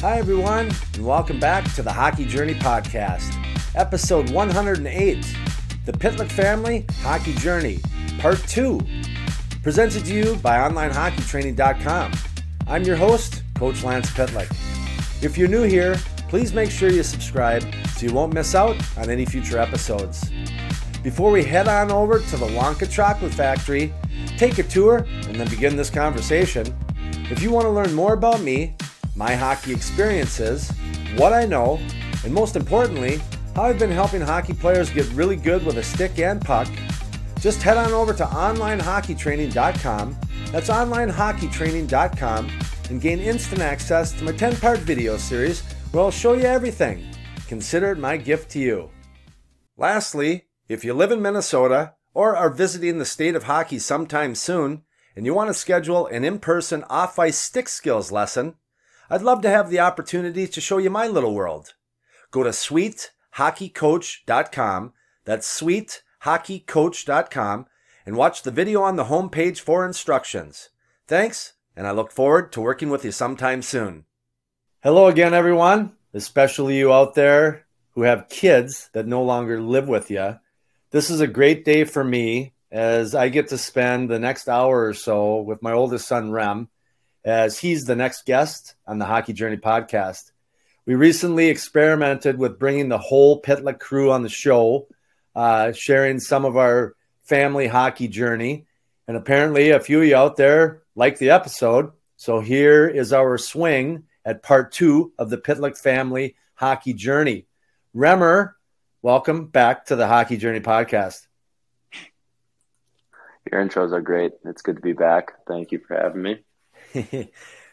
Hi, everyone, and welcome back to the Hockey Journey Podcast, episode 108 The Pitlick Family Hockey Journey, Part 2, presented to you by OnlineHockeyTraining.com. I'm your host, Coach Lance Pitlick. If you're new here, please make sure you subscribe so you won't miss out on any future episodes. Before we head on over to the Wonka Chocolate Factory, take a tour, and then begin this conversation, if you want to learn more about me, my hockey experiences, what I know, and most importantly, how I've been helping hockey players get really good with a stick and puck, just head on over to onlinehockeytraining.com. That's onlinehockeytraining.com and gain instant access to my 10 part video series where I'll show you everything. Consider it my gift to you. Lastly, if you live in Minnesota or are visiting the state of hockey sometime soon and you want to schedule an in person off ice stick skills lesson, I'd love to have the opportunity to show you my little world. Go to sweethockeycoach.com. That's sweethockeycoach.com and watch the video on the homepage for instructions. Thanks, and I look forward to working with you sometime soon. Hello again, everyone, especially you out there who have kids that no longer live with you. This is a great day for me as I get to spend the next hour or so with my oldest son, Rem as he's the next guest on the Hockey Journey podcast. We recently experimented with bringing the whole Pitlick crew on the show, uh, sharing some of our family hockey journey. And apparently, a few of you out there like the episode. So here is our swing at part two of the Pitlick family hockey journey. Remmer, welcome back to the Hockey Journey podcast. Your intros are great. It's good to be back. Thank you for having me.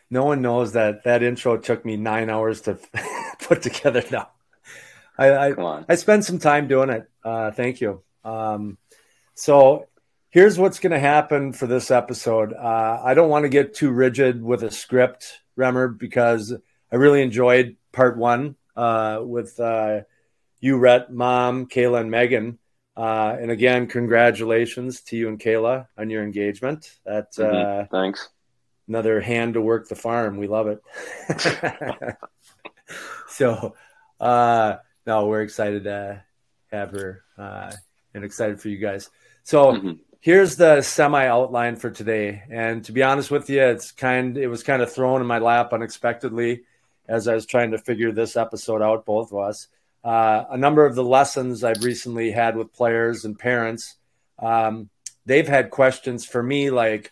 no one knows that that intro took me nine hours to put together. Now, I I, I spent some time doing it. Uh, thank you. Um, so here's what's going to happen for this episode. Uh, I don't want to get too rigid with a script, Remmer, because I really enjoyed part one uh, with uh, you, Rhett, Mom, Kayla, and Megan. Uh, and again, congratulations to you and Kayla on your engagement. That mm-hmm. Uh, thanks another hand to work the farm. We love it. so, uh, no, we're excited to have her uh, and excited for you guys. So, mm-hmm. here's the semi outline for today. And to be honest with you, it's kind it was kind of thrown in my lap unexpectedly as I was trying to figure this episode out, both of us. Uh, a number of the lessons I've recently had with players and parents, um, they've had questions for me like,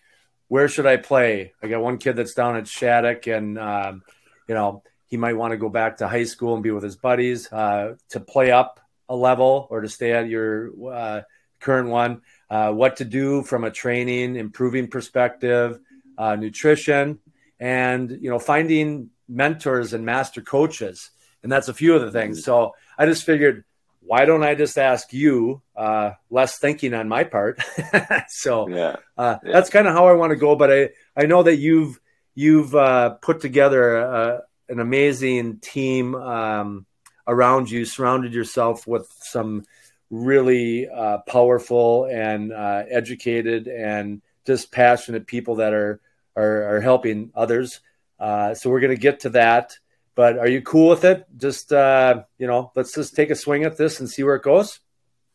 where should I play? I got one kid that's down at Shattuck, and um, you know he might want to go back to high school and be with his buddies uh, to play up a level or to stay at your uh, current one. Uh, what to do from a training, improving perspective, uh, nutrition, and you know finding mentors and master coaches, and that's a few of the things. So I just figured why don't I just ask you? Uh, less thinking on my part. so yeah. Uh, yeah. that's kind of how I want to go. But I, I know that you've you've uh, put together a, an amazing team um, around you, surrounded yourself with some really uh, powerful and uh, educated and just passionate people that are are, are helping others. Uh, so we're going to get to that. But are you cool with it? Just uh, you know, let's just take a swing at this and see where it goes.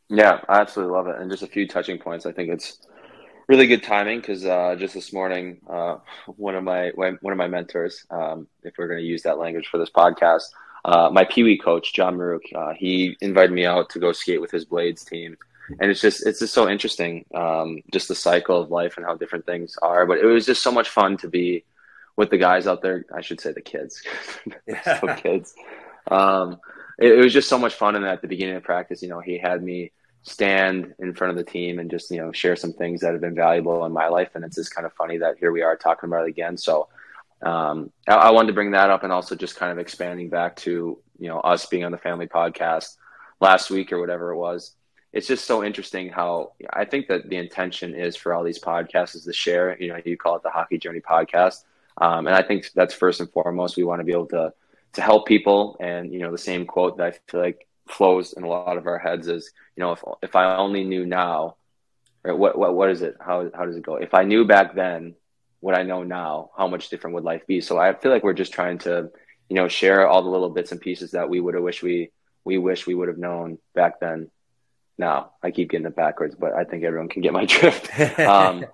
Yeah, I absolutely love it. And just a few touching points. I think it's really good timing because uh, just this morning, uh, one of my one of my mentors, um, if we're going to use that language for this podcast, uh, my Pee Wee coach John Maruk, uh, he invited me out to go skate with his Blades team, and it's just it's just so interesting, um, just the cycle of life and how different things are. But it was just so much fun to be with the guys out there. I should say the kids, still kids. Um, it, it, was just so much fun. And at the beginning of practice, you know, he had me stand in front of the team and just you know share some things that have been valuable in my life. And it's just kind of funny that here we are talking about it again. So um, I, I wanted to bring that up and also just kind of expanding back to you know us being on the family podcast last week or whatever it was it's just so interesting how I think that the intention is for all these podcasts is to share. You know, you call it the Hockey Journey podcast, um, and I think that's first and foremost. We want to be able to to help people. And you know, the same quote that I feel like flows in a lot of our heads is, you know, if if I only knew now, right? What what what is it? How how does it go? If I knew back then what I know now, how much different would life be? So I feel like we're just trying to you know, share all the little bits and pieces that we would have wished we we wish we would have known back then. Now I keep getting it backwards, but I think everyone can get my drift. um,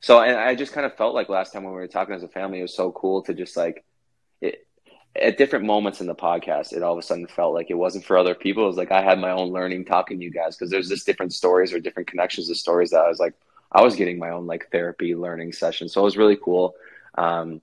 so, and I just kind of felt like last time when we were talking as a family, it was so cool to just like it, at different moments in the podcast, it all of a sudden felt like it wasn't for other people. It was like I had my own learning talking to you guys because there's just different stories or different connections of stories that I was like, I was getting my own like therapy learning session. So it was really cool. Um,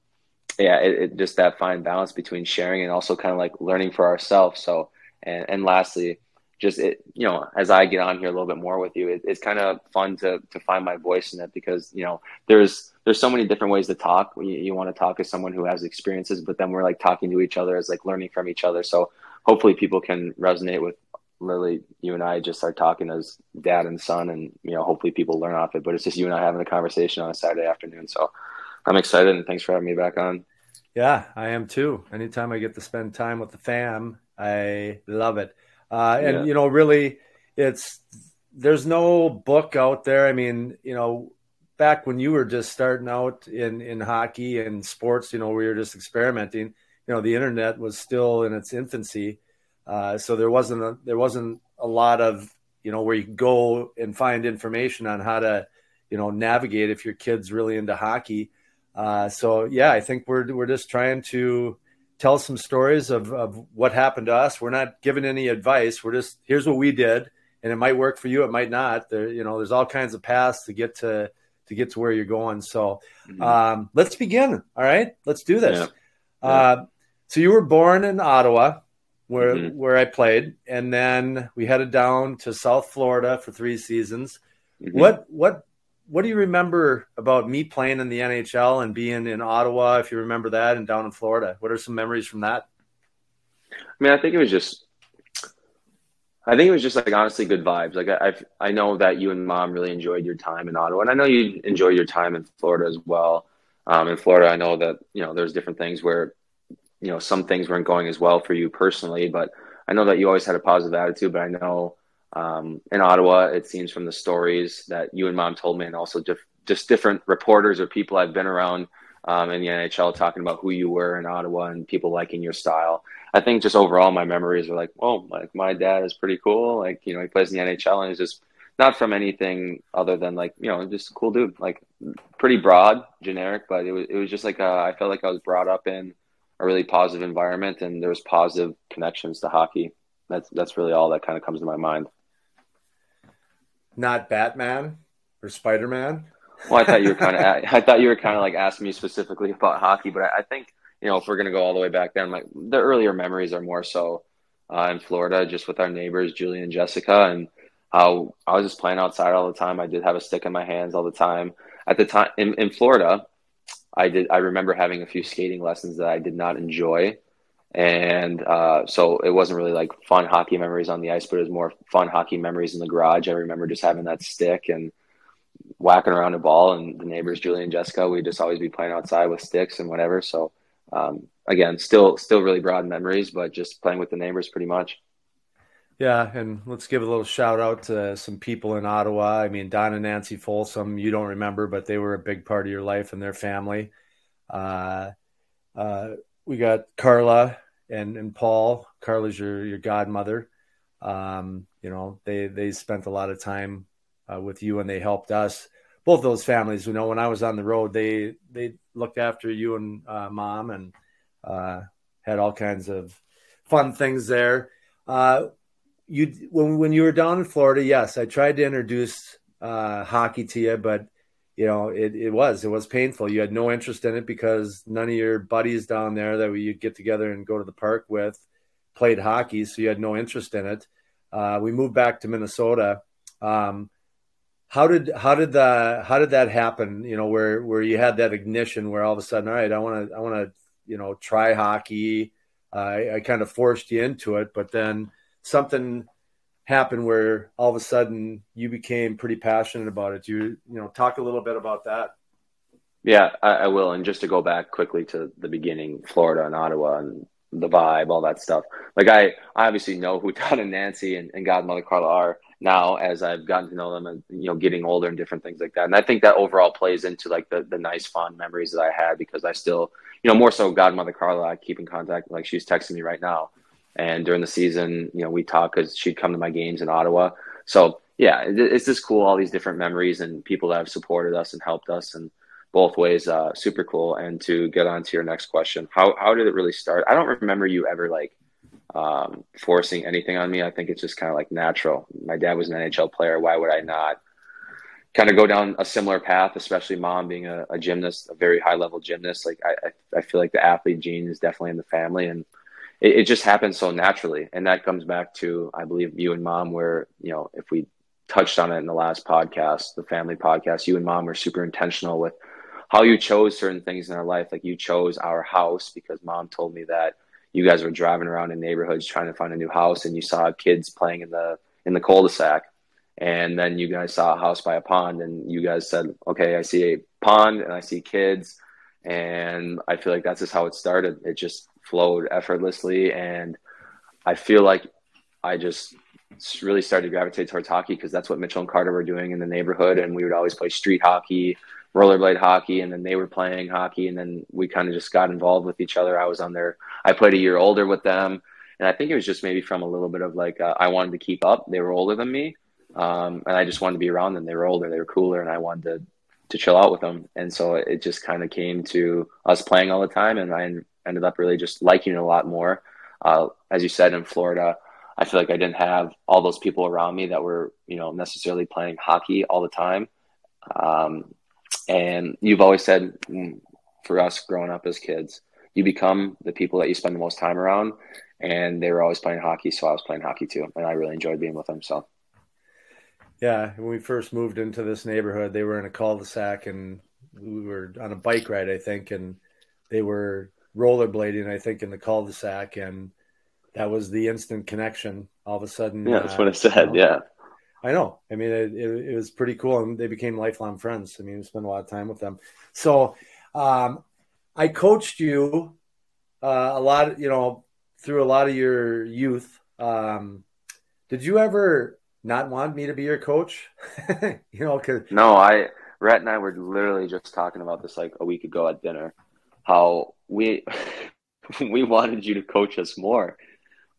yeah, it, it, just that fine balance between sharing and also kind of like learning for ourselves. So, and, and lastly, just it, you know, as I get on here a little bit more with you, it, it's kind of fun to to find my voice in it because you know there's there's so many different ways to talk. You, you want to talk to someone who has experiences, but then we're like talking to each other as like learning from each other. So hopefully people can resonate with literally you and I just start talking as dad and son, and you know hopefully people learn off it. But it's just you and I having a conversation on a Saturday afternoon. So I'm excited, and thanks for having me back on. Yeah, I am too. Anytime I get to spend time with the fam, I love it. Uh, and yeah. you know, really, it's there's no book out there. I mean, you know, back when you were just starting out in in hockey and sports, you know, we were just experimenting. You know, the internet was still in its infancy, uh, so there wasn't a, there wasn't a lot of you know where you go and find information on how to you know navigate if your kid's really into hockey. Uh, so yeah, I think we're we're just trying to tell some stories of, of what happened to us. We're not giving any advice. We're just here's what we did, and it might work for you. It might not. There, you know, there's all kinds of paths to get to to get to where you're going. So mm-hmm. um, let's begin. All right, let's do this. Yeah. Yeah. Uh, so you were born in Ottawa, where mm-hmm. where I played, and then we headed down to South Florida for three seasons. Mm-hmm. What what what do you remember about me playing in the NHL and being in Ottawa, if you remember that, and down in Florida? What are some memories from that? I mean, I think it was just, I think it was just like honestly good vibes. Like I, I know that you and mom really enjoyed your time in Ottawa, and I know you enjoyed your time in Florida as well. Um, in Florida, I know that you know there's different things where, you know, some things weren't going as well for you personally, but I know that you always had a positive attitude. But I know um, in Ottawa, it seems from the stories that you and mom told me, and also diff- just different reporters or people I've been around um, in the NHL talking about who you were in Ottawa and people liking your style. I think just overall, my memories are like, oh, like my dad is pretty cool. Like, you know, he plays in the NHL and he's just not from anything other than like, you know, just a cool dude, like pretty broad, generic, but it was, it was just like, uh, I felt like I was brought up in a really positive environment and there was positive connections to hockey. That's, that's really all that kind of comes to my mind not Batman or Spider Man? well, I thought you were kind of I thought you were kind of like asking me specifically about hockey, but I, I, think you know if we're gonna go all the way back then, like the earlier memories are more so uh, in Florida, just with our neighbors Julie and Jessica, and how I was just playing outside all the time. I did have a stick in my hands all the time. At the time in, in Florida, I did I remember having a few skating lessons that I did not enjoy and uh, so it wasn't really like fun hockey memories on the ice, but it was more fun hockey memories in the garage. I remember just having that stick and whacking around a ball, and the neighbors, Julie and Jessica, we'd just always be playing outside with sticks and whatever. So um, again, still still really broad memories, but just playing with the neighbors pretty much. Yeah, and let's give a little shout out to some people in Ottawa. I mean, Don and Nancy Folsom, you don't remember, but they were a big part of your life and their family. Uh, uh, we got Carla and and Paul. Carla's your your godmother. Um, you know, they they spent a lot of time uh, with you and they helped us. Both those families, you know, when I was on the road, they they looked after you and uh, mom and uh, had all kinds of fun things there. Uh, you when when you were down in Florida, yes, I tried to introduce uh, hockey to you, but you know, it, it was it was painful. You had no interest in it because none of your buddies down there that you'd get together and go to the park with played hockey, so you had no interest in it. Uh, we moved back to Minnesota. Um, how did how did the how did that happen? You know, where where you had that ignition, where all of a sudden, all right, I want to I want to you know try hockey. Uh, I, I kind of forced you into it, but then something happen where all of a sudden you became pretty passionate about it? You you know talk a little bit about that. Yeah, I, I, will. And just to go back quickly to the beginning, Florida and Ottawa and the vibe, all that stuff. Like I, I obviously know who Don and Nancy and, and Godmother Carla are, now as I've gotten to know them and you know getting older and different things like that. And I think that overall plays into like the the nice fond memories that I had because I still you know more so godmother Carla I keep in contact like she's texting me right now. And during the season, you know, we talk because she'd come to my games in Ottawa. So yeah, it's just cool all these different memories and people that have supported us and helped us and both ways uh, super cool. And to get on to your next question, how how did it really start? I don't remember you ever like um, forcing anything on me. I think it's just kind of like natural. My dad was an NHL player. Why would I not kind of go down a similar path, especially mom being a, a gymnast, a very high level gymnast. Like I, I feel like the athlete gene is definitely in the family and it, it just happens so naturally. And that comes back to, I believe you and mom where, you know, if we touched on it in the last podcast, the family podcast, you and mom were super intentional with how you chose certain things in our life. Like you chose our house because mom told me that you guys were driving around in neighborhoods trying to find a new house and you saw kids playing in the in the cul-de-sac and then you guys saw a house by a pond and you guys said okay i see a pond and i see kids and i feel like that's just how it started it just flowed effortlessly and i feel like i just really started to gravitate towards hockey because that's what mitchell and carter were doing in the neighborhood and we would always play street hockey rollerblade hockey and then they were playing hockey and then we kind of just got involved with each other. I was on their i played a year older with them and i think it was just maybe from a little bit of like uh, i wanted to keep up. They were older than me um, and i just wanted to be around them. They were older they were cooler and i wanted to to chill out with them. And so it just kind of came to us playing all the time and i ended up really just liking it a lot more uh, as you said in florida i feel like i didn't have all those people around me that were you know necessarily playing hockey all the time um, and you've always said mm, for us growing up as kids, you become the people that you spend the most time around. And they were always playing hockey, so I was playing hockey too, and I really enjoyed being with them. So, yeah, when we first moved into this neighborhood, they were in a cul-de-sac, and we were on a bike ride, I think, and they were rollerblading, I think, in the cul-de-sac, and that was the instant connection. All of a sudden, yeah, that's uh, what I said. You know, yeah, I know. I mean, it, it, it, was pretty cool, and they became lifelong friends. I mean, we spent a lot of time with them. So, um, I coached you uh, a lot. You know, through a lot of your youth. Um, did you ever not want me to be your coach? you know, because no, I Rhett and I were literally just talking about this like a week ago at dinner. How we we wanted you to coach us more.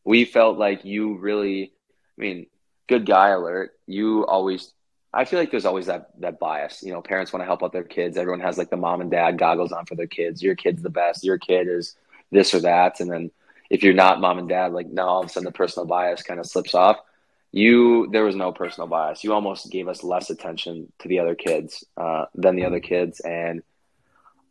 We felt like you really. I mean, good guy alert. You always, I feel like there's always that that bias. You know, parents want to help out their kids. Everyone has like the mom and dad goggles on for their kids. Your kid's the best. Your kid is this or that. And then if you're not mom and dad, like now all of a sudden the personal bias kind of slips off. You, there was no personal bias. You almost gave us less attention to the other kids uh, than the other kids. And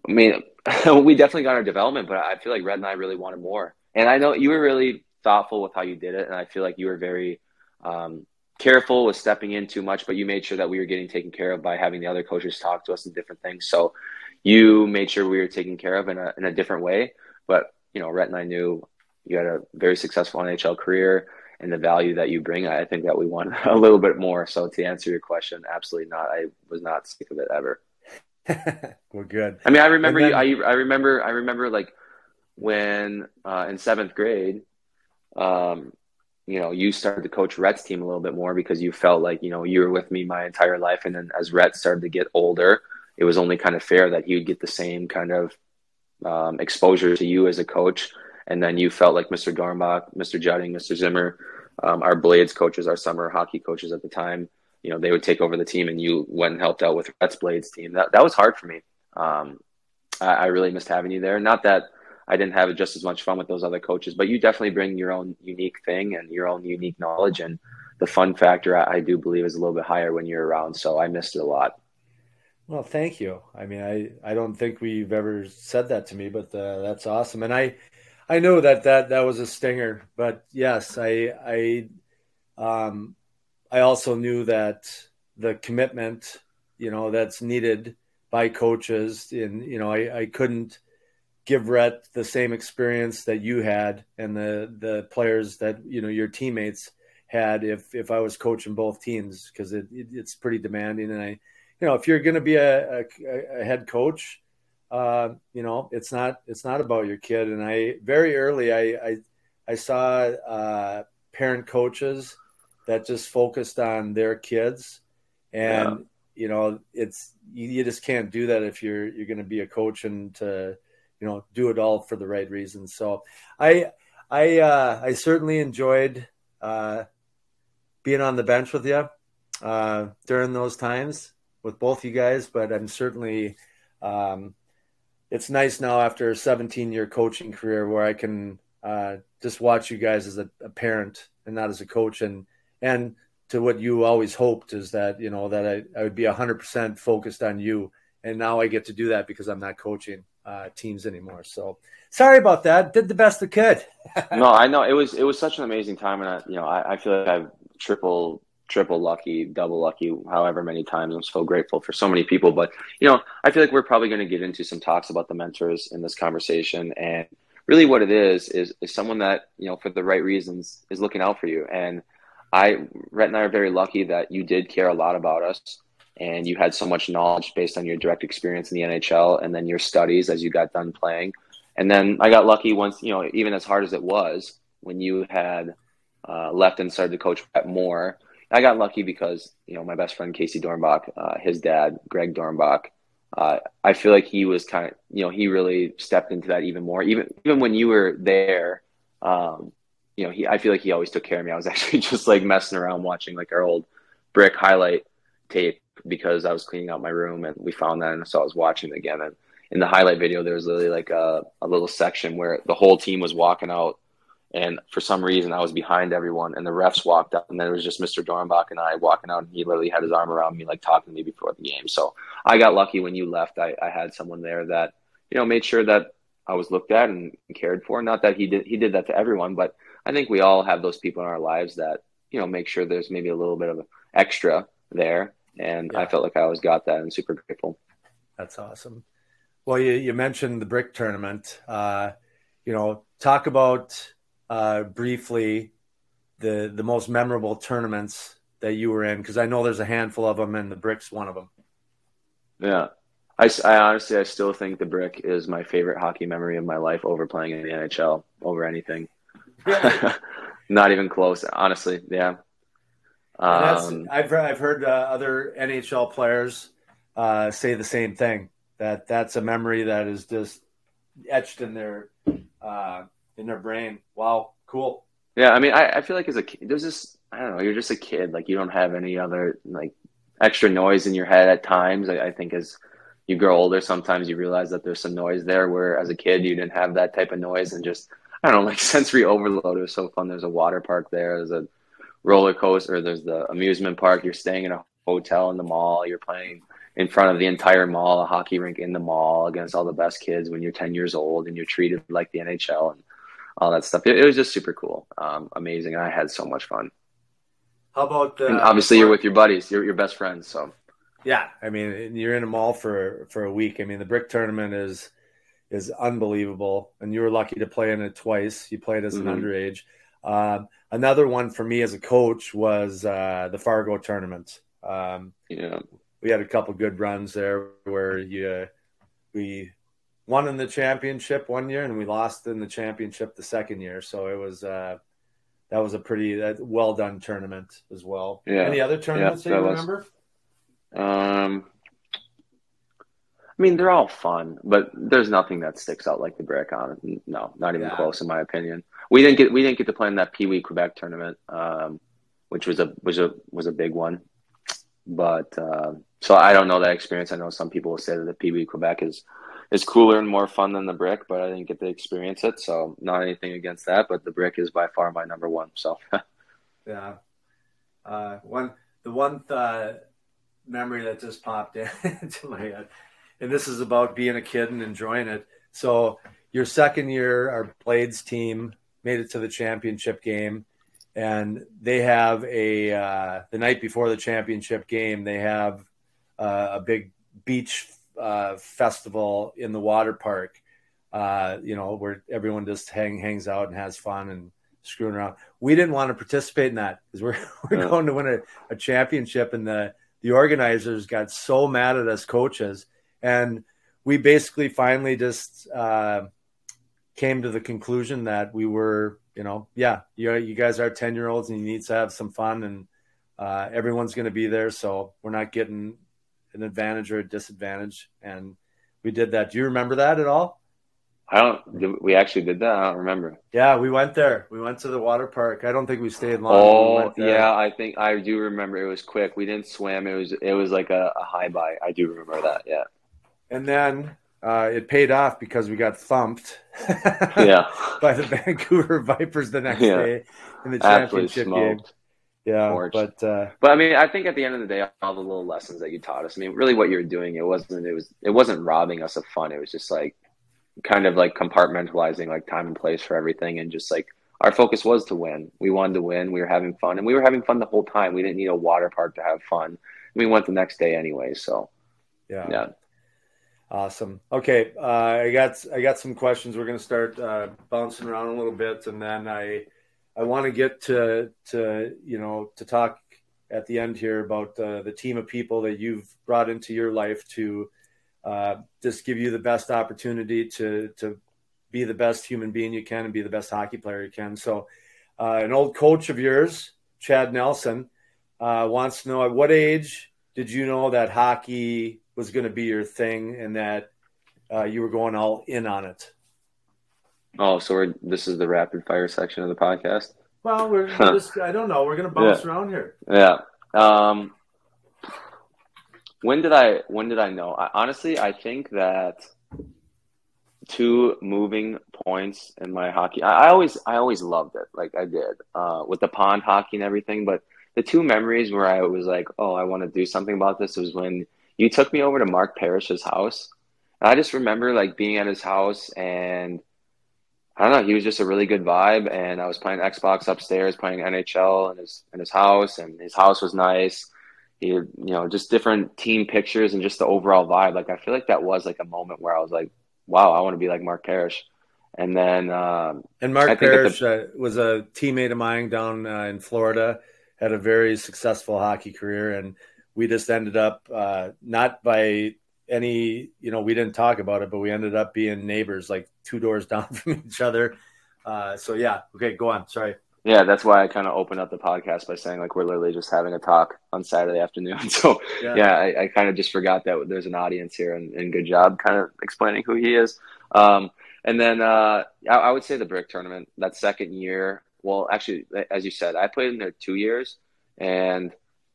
I mean, we definitely got our development, but I feel like Rhett and I really wanted more. And I know you were really thoughtful with how you did it, and I feel like you were very um, careful with stepping in too much, but you made sure that we were getting taken care of by having the other coaches talk to us and different things. So you made sure we were taken care of in a, in a different way. But, you know, Rhett and I knew you had a very successful NHL career and the value that you bring. I think that we want a little bit more. So to answer your question, absolutely not. I was not sick of it ever. We're good. I mean, I remember then- you, I, I remember, I remember like when uh, in seventh grade, um, you know, you started to coach Rhett's team a little bit more because you felt like, you know, you were with me my entire life. And then as Rhett started to get older, it was only kind of fair that he would get the same kind of um, exposure to you as a coach. And then you felt like Mr. Dornbach, Mr. Judding, Mr. Zimmer, um, our Blades coaches, our summer hockey coaches at the time, you know, they would take over the team and you went and helped out with Rhett's Blades team. That, that was hard for me. Um, I, I really missed having you there. Not that – I didn't have just as much fun with those other coaches. But you definitely bring your own unique thing and your own unique knowledge, and the fun factor I, I do believe is a little bit higher when you're around. So I missed it a lot. Well, thank you. I mean, I, I don't think we've ever said that to me, but uh, that's awesome. And I I know that that that was a stinger, but yes, I I um I also knew that the commitment, you know, that's needed by coaches, and you know, I I couldn't give Rhett the same experience that you had and the the players that you know your teammates had if if I was coaching both teams because it, it, it's pretty demanding. And I you know if you're going to be a, a, a, head coach uh, you know it's not it's not about your kid. And I very early I I, I saw uh, parent coaches that just focused on their kids, and yeah. you know, it's you, you, just can't do that if you're you're going to be a coach and to you know do it all for the right reasons. So I I uh, I certainly enjoyed uh, being on the bench with you uh, during those times with both you guys, but I'm certainly um, it's nice now after a 17 year coaching career where I can uh, just watch you guys as a, a, parent and not as a coach and and to what you always hoped is that you know that I, I would be 100% focused on you and now I get to do that because I'm not coaching uh, teams anymore so sorry about that did the best I could no I know it was it was such an amazing time and I, you know I, I feel like I've triple triple lucky, double lucky, however many times. I'm so grateful for so many people. But, you know, I feel like we're probably going to get into some talks about the mentors in this conversation. And really what it is, is, is someone that, you know, for the right reasons is looking out for you. And I, Rhett and I are very lucky that you did care a lot about us and you had so much knowledge based on your direct experience in the NHL and then your studies as you got done playing. And then I got lucky once, you know, even as hard as it was, when you had uh, left and started to coach at more, I got lucky because you know my best friend Casey Dornbach, uh, his dad Greg Dornbach. Uh, I feel like he was kind of you know he really stepped into that even more. Even even when you were there, um, you know he I feel like he always took care of me. I was actually just like messing around watching like our old brick highlight tape because I was cleaning out my room and we found that and so I was watching it again and in the highlight video there was literally like a, a little section where the whole team was walking out and for some reason, I was behind everyone, and the refs walked up, and then it was just Mr. Dornbach and I walking out, and he literally had his arm around me, like talking to me before the game. So I got lucky when you left. I, I had someone there that you know made sure that I was looked at and cared for. Not that he did he did that to everyone, but I think we all have those people in our lives that you know make sure there's maybe a little bit of extra there, and yeah. I felt like I always got that, and super grateful. That's awesome. Well, you, you mentioned the brick tournament. Uh, you know, talk about uh, briefly the the most memorable tournaments that you were in? Because I know there's a handful of them, and the brick's one of them. Yeah, I, I honestly I still think the brick is my favorite hockey memory of my life over playing in the NHL over anything. Not even close, honestly. Yeah. Um, I've I've heard uh, other NHL players uh, say the same thing that that's a memory that is just etched in their uh, in their brain. Wow, cool. Yeah, I mean, I, I feel like as a kid, there's this. I don't know. You're just a kid. Like you don't have any other like extra noise in your head at times. I, I think as you grow older, sometimes you realize that there's some noise there. Where as a kid, you didn't have that type of noise, and just I don't know, like sensory overload. It was so fun. There's a water park there. There's a roller coaster. There's the amusement park. You're staying in a hotel in the mall. You're playing in front of the entire mall, a hockey rink in the mall against all the best kids when you're 10 years old and you're treated like the NHL. And all that stuff. It, it was just super cool, um, amazing, and I had so much fun. How about uh, obviously you're with your buddies, you're your best friends, so yeah. I mean, you're in a mall for for a week. I mean, the brick tournament is is unbelievable, and you were lucky to play in it twice. You played as an mm-hmm. underage. Um, another one for me as a coach was uh, the Fargo tournament. Um, yeah, we had a couple good runs there where you we won in the championship one year and we lost in the championship the second year. So it was uh, that was a pretty uh, well done tournament as well. Yeah. Any other tournaments yeah, that you remember? Um, I mean, they're all fun, but there's nothing that sticks out like the brick on it. No, not even yeah. close, in my opinion. We didn't get we didn't get to play in that Pee Wee Quebec tournament, um, which was a was a was a big one. But uh, so I don't know that experience. I know some people will say that the Pee Wee Quebec is is cooler and more fun than the brick, but I didn't get to experience it. So not anything against that, but the brick is by far my number one. So yeah, uh, one the one uh, memory that just popped into my head, and this is about being a kid and enjoying it. So your second year, our Blades team made it to the championship game, and they have a uh, the night before the championship game, they have uh, a big beach uh, festival in the water park, uh, you know, where everyone just hang, hangs out and has fun and screwing around. We didn't want to participate in that because we're, we're yeah. going to win a, a, championship, and the the organizers got so mad at us coaches, and we basically finally just uh, came to the conclusion that we were you know, yeah, you you guys are ten year olds and you need to have some fun, and uh, everyone's going to be there, so we're not getting an advantage or a disadvantage, and we did that. Do you remember that at all? I don't. We actually did that. I don't remember. Yeah, we went there. We went to the water park. I don't think we stayed long. Oh, we yeah, I think I do remember. It was quick. We didn't swim. It was it was like a, a high buy. I do remember that. Yeah. And then uh, it paid off because we got thumped. yeah. By the Vancouver Vipers the next yeah. day in the championship game. Yeah, Orange. but uh, but I mean, I think at the end of the day, all the little lessons that you taught us. I mean, really, what you were doing, it wasn't it was it wasn't robbing us of fun. It was just like kind of like compartmentalizing like time and place for everything and just like our focus was to win. We wanted to win. We were having fun and we were having fun the whole time. We didn't need a water park to have fun. We went the next day anyway. So yeah. Yeah. Awesome. Okay. Uh, I got, I got some questions. We're going to start uh, bouncing around a little bit and then I, I want to get to, to, you know, to talk at the end here about uh, the team of people that you've brought into your life to, uh, just give you the best opportunity to to be the best human being you can and be the best hockey player you can. So, uh, an old coach of yours, Chad Nelson, uh, wants to know at what age did you know that hockey was going to be your thing and that uh, you were going all in on it? Oh, so we're, this is the rapid fire section of the podcast. Well, we're just, I don't know. We're going to bounce yeah. around here. Yeah. Um, when did I when did I know? I, honestly, I think that two moving points in my hockey. I, I always I always loved it, like I did uh, with the pond hockey and everything. But the two memories where I was like, oh, I want to do something about this was when you took me over to Mark Parrish's house. And I just remember like being at his house and I don't know, he was just a really good vibe. And I was playing Xbox upstairs, playing NHL in his in his house and his house was nice. He you know just different team pictures and just the overall vibe. Like i feel like that was like a moment where i was like wow i want to be like mark parrish. And then um, and mark parrish the, uh, was a teammate of mine down uh, in florida had a very successful hockey career. And we just ended up uh, not by any you know we didn't talk about it but we ended up being neighbors like two doors down from each other uh, so yeah okay go on sorry yeah, that's why I kind of opened up the podcast by saying like we're literally just having a talk on Saturday afternoon. So yeah, yeah I, I kind of just forgot that there's an audience here, and, and, good job kind of explaining who he is. Um, and then uh, I, I, would say the brick tournament that second year. Well, actually, as you said, I played in there two years, and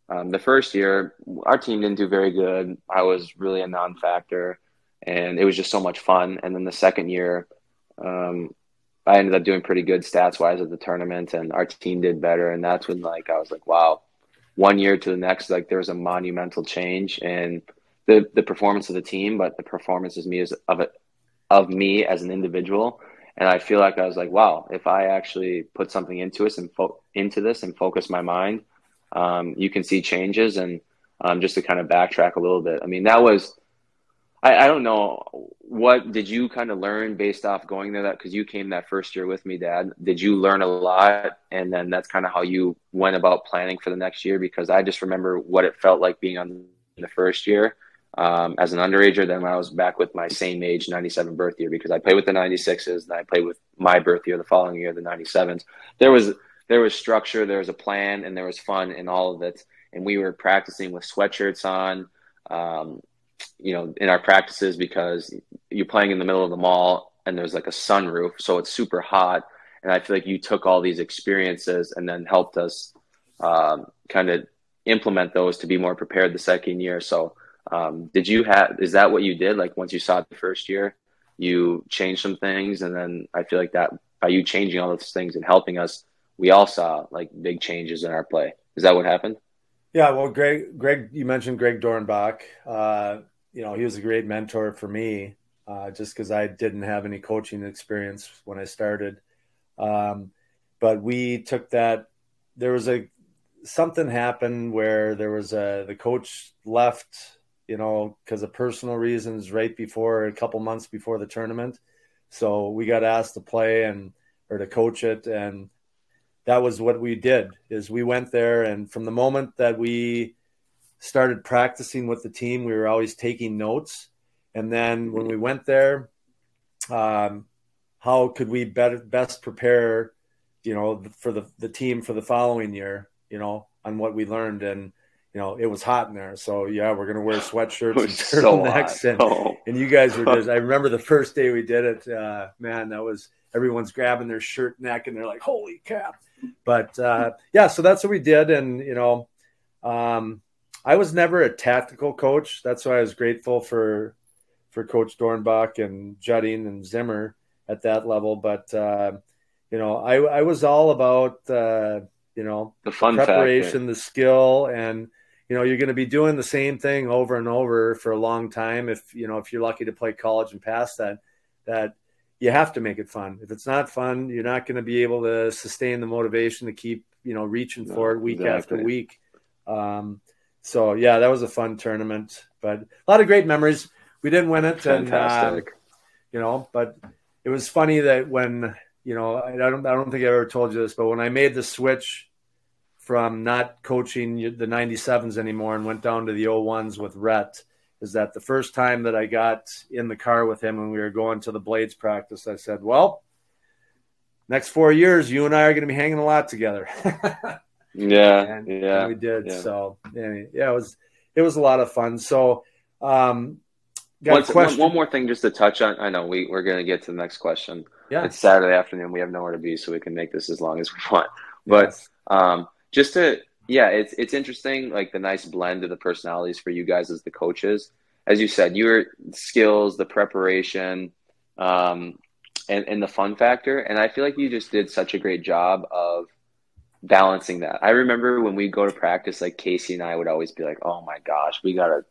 um, the first year our team didn't do very good. I was really a non-factor, and it was just so much fun. And then the second year. Um, I ended up doing pretty good stats wise at the tournament, and our team did better. And that's when like I was like, wow, one year to the next, like there was a monumental change in the the performance of the team, but the performance of me as of it of me as an individual. And I feel like I was like, wow, if I actually put something into this and fo- into this and focus my mind, um, you can see changes. And um, just to kind of backtrack a little bit, I mean, that was I, I don't know what did you kind of learn based off going there that because you came that first year with me dad did you learn a lot and then that's kind of how you went about planning for the next year because i just remember what it felt like being on the first year um, as an underager then when i was back with my same age 97 birth year because i played with the 96s and i played with my birth year the following year the 97s there was there was structure there was a plan and there was fun in all of it and we were practicing with sweatshirts on um, you know, in our practices because you're playing in the middle of the mall and there's like a sunroof, so it's super hot. And I feel like you took all these experiences and then helped us um, kind of implement those to be more prepared the second year. So, um, did you have? Is that what you did? Like once you saw it the first year, you changed some things, and then I feel like that by you changing all those things and helping us, we all saw like big changes in our play. Is that what happened? Yeah, well, Greg, Greg, you mentioned Greg Dornbach. Uh, you know, he was a great mentor for me, uh, just because I didn't have any coaching experience when I started. Um, but we took that. There was a something happened where there was a the coach left, you know, because of personal reasons, right before a couple months before the tournament. So we got asked to play and or to coach it, and that was what we did. Is we went there, and from the moment that we started practicing with the team. We were always taking notes. And then when we went there, um, how could we better, best prepare you know, for the the team for the following year, you know, on what we learned and you know, it was hot in there. So yeah, we're gonna wear sweatshirts and turtlenecks, so and, oh. and you guys were just. I remember the first day we did it. Uh, man, that was everyone's grabbing their shirt neck and they're like, "Holy cap!" But uh, yeah, so that's what we did, and you know, um, I was never a tactical coach. That's why I was grateful for for Coach Dornbach and Jutting and Zimmer at that level. But uh, you know, I I was all about uh, you know the fun preparation, factor. the skill, and you know you're going to be doing the same thing over and over for a long time. If you know if you're lucky to play college and pass that, that you have to make it fun. If it's not fun, you're not going to be able to sustain the motivation to keep you know reaching no, for it week exactly. after week. Um, so yeah, that was a fun tournament, but a lot of great memories. We didn't win it, Fantastic. and uh, you know, but it was funny that when you know I don't I don't think I ever told you this, but when I made the switch from not coaching the 97s anymore and went down to the 01s with Rhett, is that the first time that I got in the car with him when we were going to the Blades practice, I said, "Well, next four years, you and I are going to be hanging a lot together." Yeah, and, yeah, and we did. Yeah. So yeah, yeah, it was it was a lot of fun. So, um, one, one, more thing just to touch on. I know we we're gonna get to the next question. Yeah, it's Saturday afternoon. We have nowhere to be, so we can make this as long as we want. But yes. um, just to yeah, it's it's interesting, like the nice blend of the personalities for you guys as the coaches. As you said, your skills, the preparation, um, and and the fun factor. And I feel like you just did such a great job of balancing that. I remember when we go to practice, like Casey and I would always be like, "Oh my gosh, we gotta,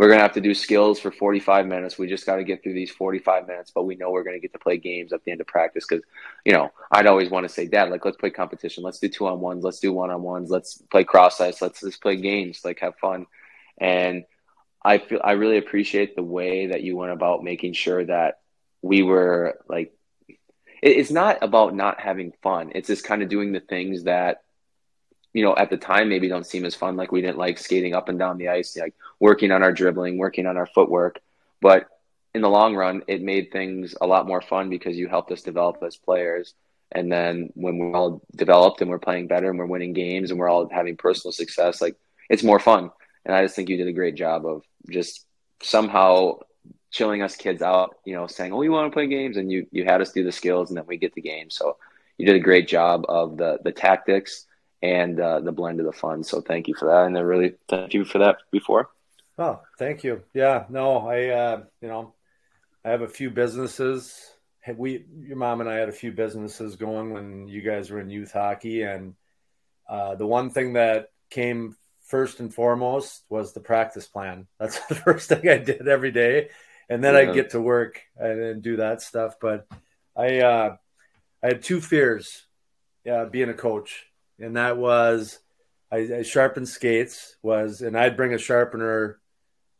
we're gonna have to do skills for 45 minutes. We just got to get through these 45 minutes, but we know we're gonna get to play games at the end of practice because, you know, I'd always want to say, Dad, like let's play competition, let's do two on ones, let's do one on ones, let's play cross ice, let's just play games, like have fun." And I feel I really appreciate the way that you went about making sure that we were like it's not about not having fun. It's just kind of doing the things that, you know, at the time maybe don't seem as fun. Like we didn't like skating up and down the ice, like working on our dribbling, working on our footwork. But in the long run, it made things a lot more fun because you helped us develop as players. And then when we're all developed and we're playing better and we're winning games and we're all having personal success, like it's more fun. And I just think you did a great job of just somehow chilling us kids out, you know, saying, "Oh, we want to play games," and you you had us do the skills, and then we get the game. So you did a great job of the the tactics and uh, the blend of the fun. So thank you for that, and I really thank you for that before. Oh, thank you. Yeah, no, I uh, you know, I have a few businesses. We, your mom and I had a few businesses going when you guys were in youth hockey, and uh, the one thing that came first and foremost was the practice plan. That's the first thing I did every day and then yeah. I get to work and, do that stuff. But I uh, I had two fears, yeah, being a coach, and that was I, I sharpened skates was, and I'd bring a sharpener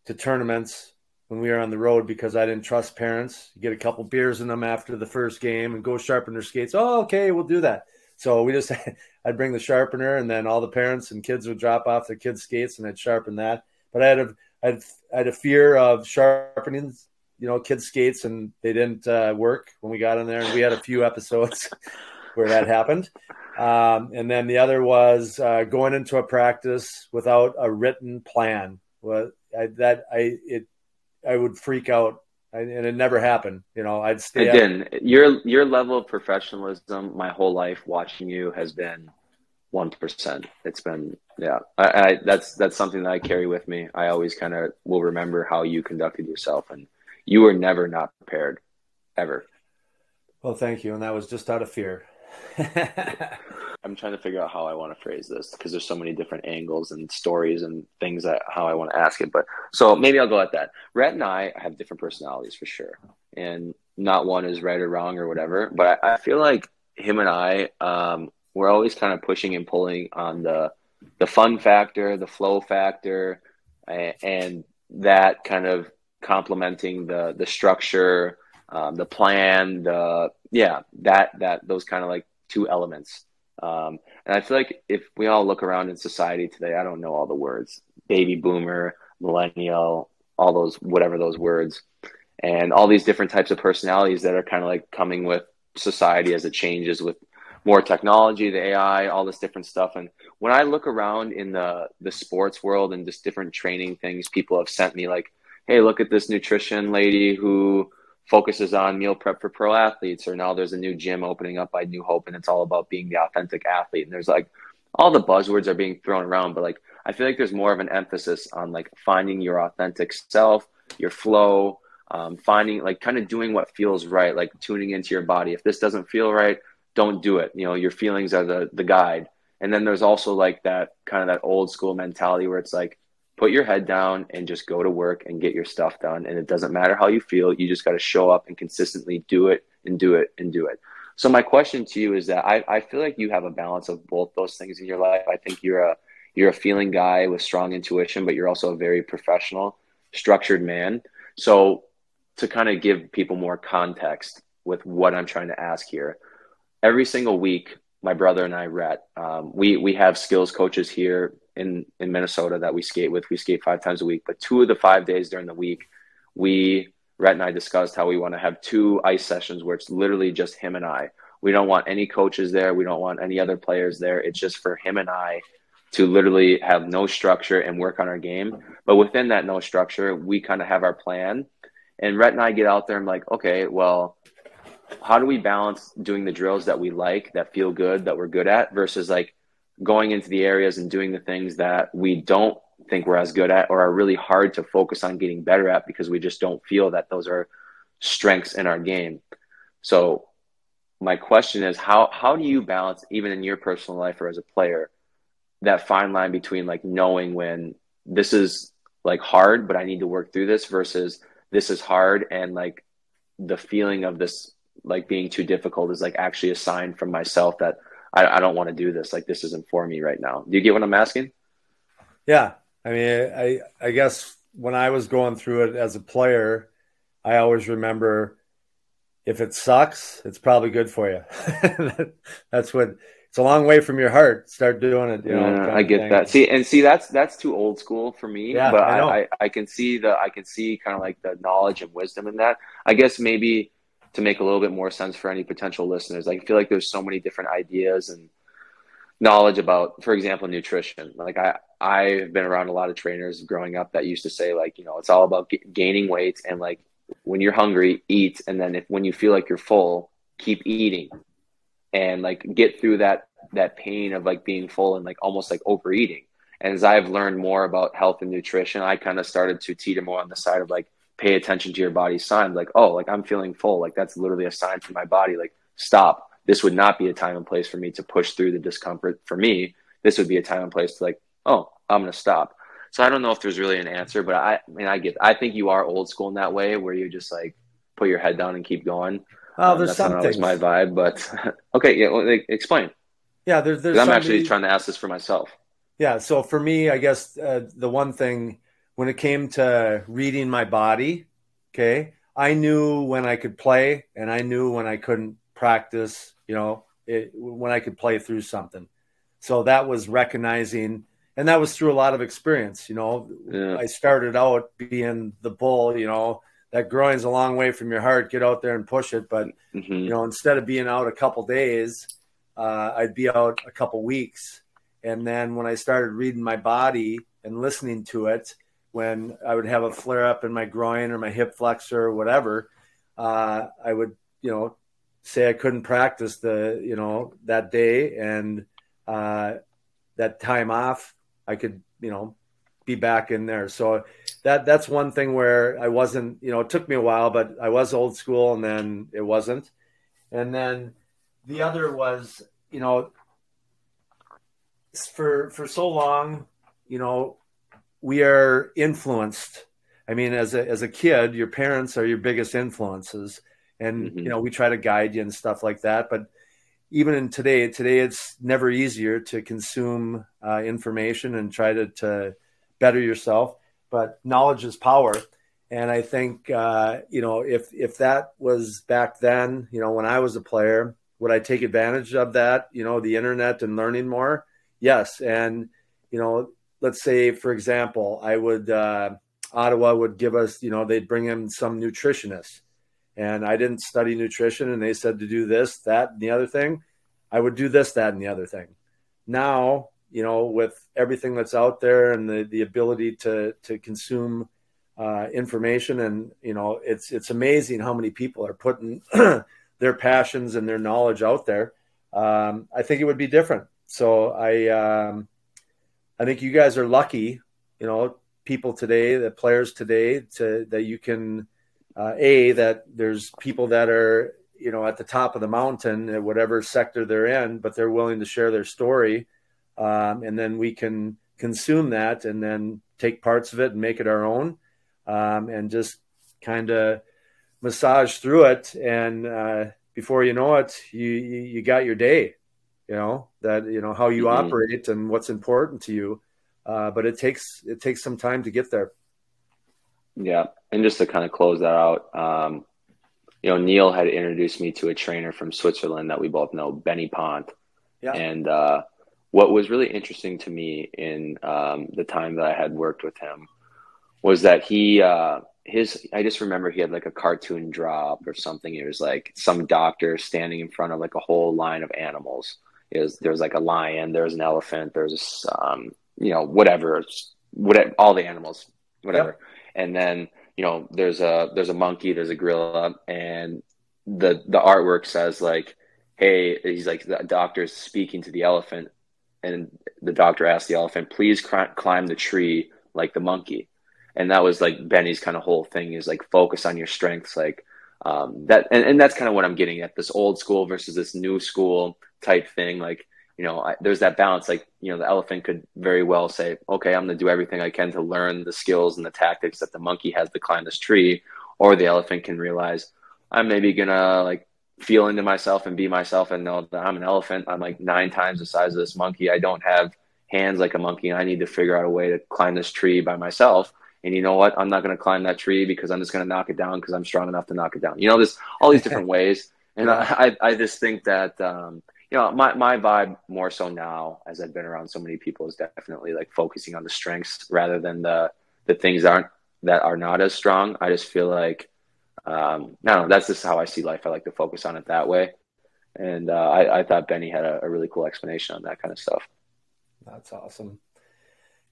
to tournaments when we were on the road because I didn't trust parents. You get a couple beers in them after the first game and go sharpen their skates. Oh, okay, we'll do that. So we just I'd bring the sharpener, and then all the parents and kids would drop off their kids' skates, and I'd sharpen that. But I had a I had, I had a fear of sharpening, you know, kids skates, and they didn't uh, work when we got in there. And we had a few episodes where that happened. Um, and then the other was uh, going into a practice without a written plan. Well, I, that I it I would freak out, and it never happened. You know, I'd stay. It didn't. Your your level of professionalism, my whole life watching you has been one percent. It's been yeah. I, I, that's that's something that I carry with me. I always kind of will remember how you conducted yourself, and you were never not prepared, ever. Well, thank you, and that was just out of fear. I'm trying to figure out how I want to phrase this because there's so many different angles and stories and things that how I want to ask it. But so maybe I'll go at that. Rhett and I have different personalities for sure, and not one is right or wrong or whatever. But I, I feel like him and I um, we're always kind of pushing and pulling on the the fun factor, the flow factor, and, and that kind of complementing the the structure, um, the plan, the yeah that that those kind of like two elements. Um, and I feel like if we all look around in society today, I don't know all the words, baby boomer, millennial, all those whatever those words, and all these different types of personalities that are kind of like coming with society as it changes with more technology, the AI, all this different stuff. And when I look around in the the sports world and just different training things, people have sent me like, "Hey, look at this nutrition lady who focuses on meal prep for pro athletes," or now there's a new gym opening up by New Hope, and it's all about being the authentic athlete. And there's like all the buzzwords are being thrown around, but like I feel like there's more of an emphasis on like finding your authentic self, your flow, um, finding like kind of doing what feels right, like tuning into your body. If this doesn't feel right, don't do it. You know, your feelings are the the guide. And then there's also like that kind of that old school mentality where it's like put your head down and just go to work and get your stuff done. And it doesn't matter how you feel, you just got to show up and consistently do it and do it and do it. So my question to you is that I, I feel like you have a balance of both those things in your life. I think you're a you're a feeling guy with strong intuition, but you're also a very professional, structured man. So to kind of give people more context with what I'm trying to ask here, every single week, my brother and I, Rhett, um, we we have skills coaches here in in Minnesota that we skate with. We skate five times a week, but two of the five days during the week, we Rhett and I discussed how we want to have two ice sessions where it's literally just him and I. We don't want any coaches there. We don't want any other players there. It's just for him and I to literally have no structure and work on our game. But within that no structure, we kind of have our plan. And Rhett and I get out there and I'm like, okay, well, how do we balance doing the drills that we like, that feel good, that we're good at, versus like going into the areas and doing the things that we don't think we're as good at or are really hard to focus on getting better at because we just don't feel that those are strengths in our game. So my question is how how do you balance even in your personal life or as a player that fine line between like knowing when this is like hard but I need to work through this versus this is hard and like the feeling of this like being too difficult is like actually a sign from myself that I, I don't want to do this. Like this isn't for me right now. Do you get what I'm asking? Yeah. I mean, I, I guess when I was going through it as a player, I always remember if it sucks, it's probably good for you. that's what it's a long way from your heart. Start doing it. You know, yeah, I get that. See, and see, that's that's too old school for me. Yeah, but I, I, I can see the I can see kind of like the knowledge and wisdom in that. I guess maybe to make a little bit more sense for any potential listeners. I feel like there's so many different ideas and knowledge about, for example, nutrition. Like I, I've been around a lot of trainers growing up that used to say like, you know, it's all about g- gaining weight and like when you're hungry, eat, and then if when you feel like you're full, keep eating, and like get through that that pain of like being full and like almost like overeating. And as I've learned more about health and nutrition, I kind of started to teeter more on the side of like pay attention to your body's signs like oh like i'm feeling full like that's literally a sign from my body like stop. This would not be a time and place for me to push through the discomfort. For me this would be a time and place to like oh i'm going to stop. So i don't know if there's really an answer but i, I mean i get i think you are old school in that way where you just like put your head down and keep going. Oh um, there's that's not always my vibe but okay yeah well, like, explain. Yeah there's, there's i'm actually trying to ask this for myself. Yeah so for me i guess uh, the one thing when it came to reading my body, okay, I knew when I could play and I knew when I couldn't practice, you know, it, when I could play through something. So that was recognizing, and that was through a lot of experience. You know, yeah. I started out being the bull, you know, that groin's a long way from your heart. Get out there and push it. But, mm-hmm. you know, instead of being out a couple days, uh, I'd be out a couple weeks. And then when I started reading my body and listening to it, when I would have a flare up in my groin or my hip flexor or whatever, uh, I would, you know, say I couldn't practice the, you know, that day and uh, that time off, I could, you know, be back in there. So that that's one thing where I wasn't, you know, it took me a while, but I was old school and then it wasn't. And then the other was, you know, for for so long, you know, we are influenced. I mean, as a as a kid, your parents are your biggest influences, and mm-hmm. you know we try to guide you and stuff like that. But even in today, today it's never easier to consume uh, information and try to, to better yourself. But knowledge is power, and I think uh, you know if if that was back then, you know, when I was a player, would I take advantage of that? You know, the internet and learning more. Yes, and you know let's say, for example, I would uh, Ottawa would give us, you know, they'd bring in some nutritionists, and I didn't study nutrition, and they said to do this, that, and the other thing. I would do this, that, and the other thing. Now, you know, with everything that's out there and the the ability to to consume uh, information, and you know, it's it's amazing how many people are putting their passions and their knowledge out there. Um, I think it would be different. So I um, I think you guys are lucky, you know, people today, the players today, to that you can uh, a that there's people that are you know at the top of the mountain at whatever sector they're in, but they're willing to share their story, um, and then we can consume that and then take parts of it and make it our own, um, and just kind of massage through it. And uh, before you know it, you, you, you got your day. You know that you know how you mm-hmm. operate and what's important to you, uh, but it takes it takes some time to get there. Yeah, and just to kind of close that out, um, you know, Neil had introduced me to a trainer from Switzerland that we both know, Benny Pont. Yeah. And uh, what was really interesting to me in um, the time that I had worked with him was that he, uh, his, I just remember he had like a cartoon drop or something. It was like some doctor standing in front of like a whole line of animals. It there's like a lion, there's an elephant, there's, um, you know, whatever, whatever, all the animals, whatever. And then you know, there's a there's a monkey, there's a gorilla, and the the artwork says like, hey, he's like the doctor's speaking to the elephant, and the doctor asks the elephant, please cr- climb the tree like the monkey, and that was like Benny's kind of whole thing is like focus on your strengths, like um, that, and, and that's kind of what I'm getting at this old school versus this new school type thing, like you know, I, there's that balance. Like, you know, the elephant could very well say, okay, I'm going to do everything I can to learn the skills and the tactics that the monkey has to climb this tree. Or the elephant can realize, I'm maybe going to like feel into myself and be myself and know that I'm an elephant. I'm like nine times the size of this monkey. I don't have hands like a monkey. And I need to figure out a way to climb this tree by myself. And you know what? I'm not going to climb that tree because I'm just going to knock it down because I'm strong enough to knock it down. You know, there's all these different ways. And I, I just think that, um, you know, my, my vibe more so now as I've been around so many people is definitely like focusing on the strengths rather than the, the things that aren't, that are not as strong. I just feel like, um, I don't know, that's just how I see life. I like to focus on it that way. And uh, I, I thought Benny had a, a really cool explanation on that kind of stuff. That's awesome.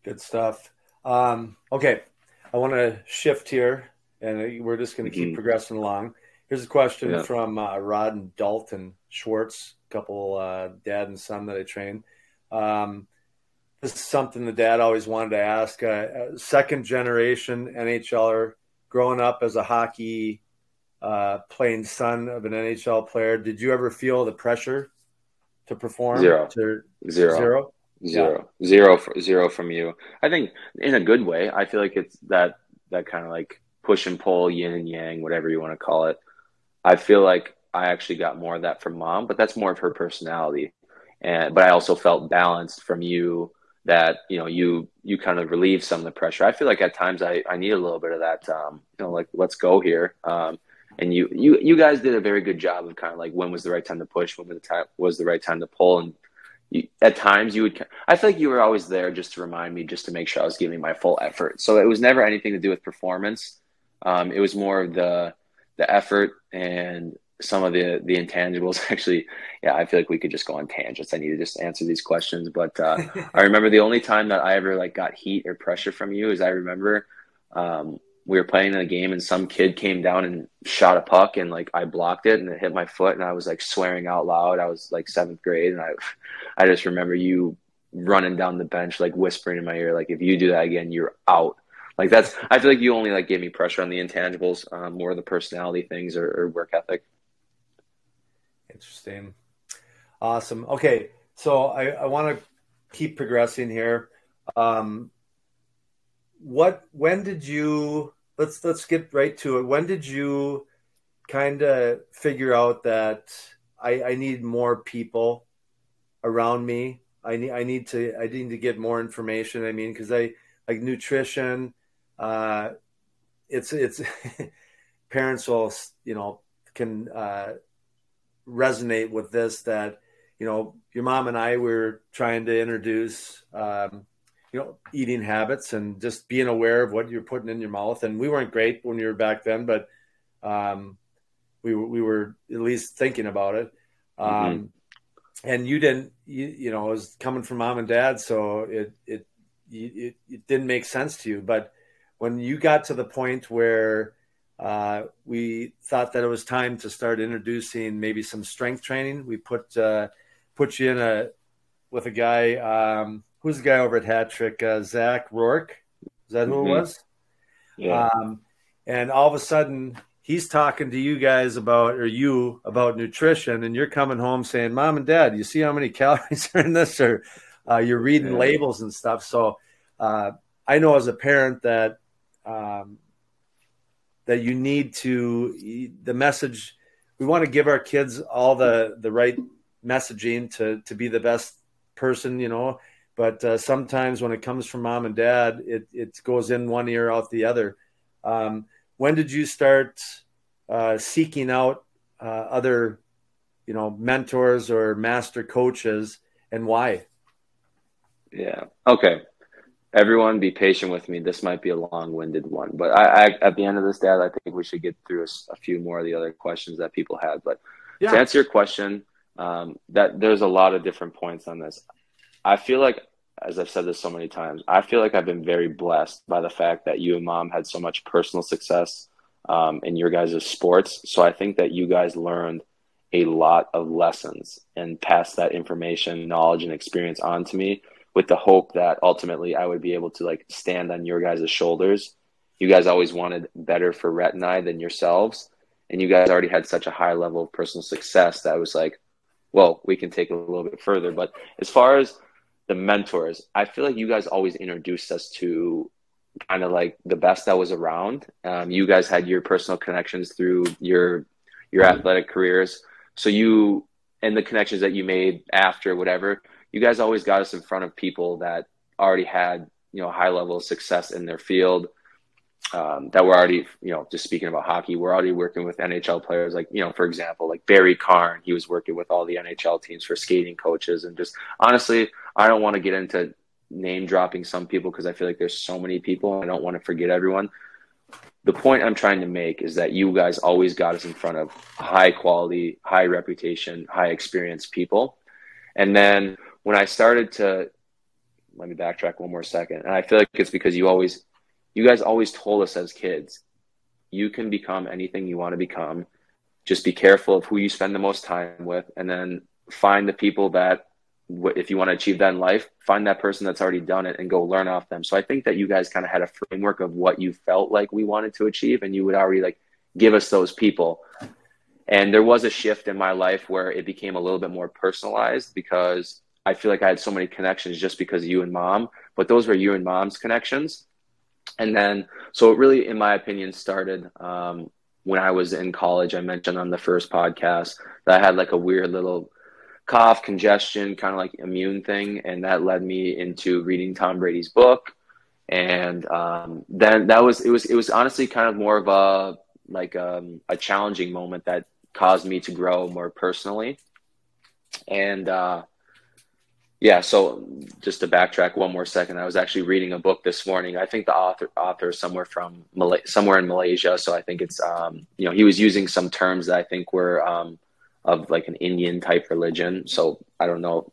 Good stuff. Um, okay. I want to shift here and we're just going to keep mm-hmm. progressing along. Here's a question yeah. from uh, Rod and Dalton Schwartz couple uh, dad and son that I train. Um, this is something the dad always wanted to ask. Uh, second generation NHLer, growing up as a hockey uh, playing son of an NHL player, did you ever feel the pressure to perform? Zero. To, zero. Zero. Zero. Yeah. Zero. Zero from you. I think in a good way. I feel like it's that that kind of like push and pull, yin and yang, whatever you want to call it. I feel like I actually got more of that from mom, but that's more of her personality. And but I also felt balanced from you that you know you you kind of relieve some of the pressure. I feel like at times I I need a little bit of that. Um, you know, like let's go here. Um, and you you you guys did a very good job of kind of like when was the right time to push, when was the time was the right time to pull, and you, at times you would. I feel like you were always there just to remind me, just to make sure I was giving my full effort. So it was never anything to do with performance. Um, it was more of the the effort and some of the the intangibles. Actually yeah i feel like we could just go on tangents. I need to just answer these questions but uh, i remember the only time that i ever like got heat or pressure from you is i remember um, we were playing in a game and some kid came down and shot a puck and like i blocked it and it hit my foot and i was like swearing out loud. I was like seventh grade and i i just remember you running down the bench like whispering in my ear like if you do that again you're out. Like that's i feel like you only like gave me pressure on the intangibles um, more of the personality things or, or work ethic Interesting. Awesome. Okay. So I, I want to keep progressing here. Um, what, when did you, let's, let's get right to it. When did you kind of figure out that I, I need more people around me? I need, I need to, I need to get more information. I mean, cause I like nutrition, uh, it's, it's parents will, you know, can, uh, resonate with this that you know your mom and I were trying to introduce um, you know eating habits and just being aware of what you're putting in your mouth and we weren't great when you were back then but um, we were we were at least thinking about it um, mm-hmm. and you didn't, you, you know, it was coming from mom and dad, so it it it, it didn't make sense to you. But when you got to the point where uh, we thought that it was time to start introducing maybe some strength training, we put uh, put you in a with a guy. Um, who's the guy over at Hat Trick? Uh, Zach Rourke. Is that who mm-hmm. it was? Yeah. Um, and all of a sudden, he's talking to you guys about or you about nutrition, and you're coming home saying, "Mom and Dad, you see how many calories are in this?" Or uh, you're reading yeah. labels and stuff. So uh, I know as a parent that um, that you need to the message. We want to give our kids all the the right messaging to to be the best person, you know. But uh, sometimes when it comes from mom and dad, it it goes in one ear out the other. Um, when did you start uh, seeking out uh, other, you know, mentors or master coaches, and why? Yeah. Okay. Everyone, be patient with me. This might be a long-winded one, but I, I at the end of this, Dad, I think we should get through a, a few more of the other questions that people had. But yeah. to answer your question, um, that there's a lot of different points on this. I feel like, as I've said this so many times, I feel like I've been very blessed by the fact that you and mom had so much personal success um, in your guys' sports. So I think that you guys learned a lot of lessons and passed that information, knowledge, and experience on to me with the hope that ultimately I would be able to like stand on your guys' shoulders. You guys always wanted better for Rhett and I than yourselves. And you guys already had such a high level of personal success that I was like, well, we can take it a little bit further. But as far as the mentors, I feel like you guys always introduced us to kind of like the best that was around. Um, you guys had your personal connections through your your athletic careers, so you and the connections that you made after whatever. You guys always got us in front of people that already had you know high level of success in their field um, that we're already, you know, just speaking about hockey, we're already working with NHL players. Like, you know, for example, like Barry Karn, he was working with all the NHL teams for skating coaches. And just honestly, I don't want to get into name dropping some people because I feel like there's so many people. I don't want to forget everyone. The point I'm trying to make is that you guys always got us in front of high quality, high reputation, high experience people. And then when I started to, let me backtrack one more second. And I feel like it's because you always you guys always told us as kids, you can become anything you want to become. Just be careful of who you spend the most time with, and then find the people that, if you want to achieve that in life, find that person that's already done it and go learn off them. So I think that you guys kind of had a framework of what you felt like we wanted to achieve, and you would already like give us those people. And there was a shift in my life where it became a little bit more personalized because I feel like I had so many connections just because you and mom, but those were you and mom's connections. And then so it really in my opinion started um, when i was in college. I mentioned on the first podcast that i had like a weird little cough congestion kind of like immune thing and that led me into reading tom brady's book. And um, then that was it was it was honestly kind of more of a like um, a challenging moment that caused me to grow more personally. And uh, yeah, so just to backtrack one more second, I was actually reading a book this morning. I think the author author is somewhere from Malay- somewhere in Malaysia, so I think it's um, you know he was using some terms that I think were um, of like an Indian type religion. So I don't know,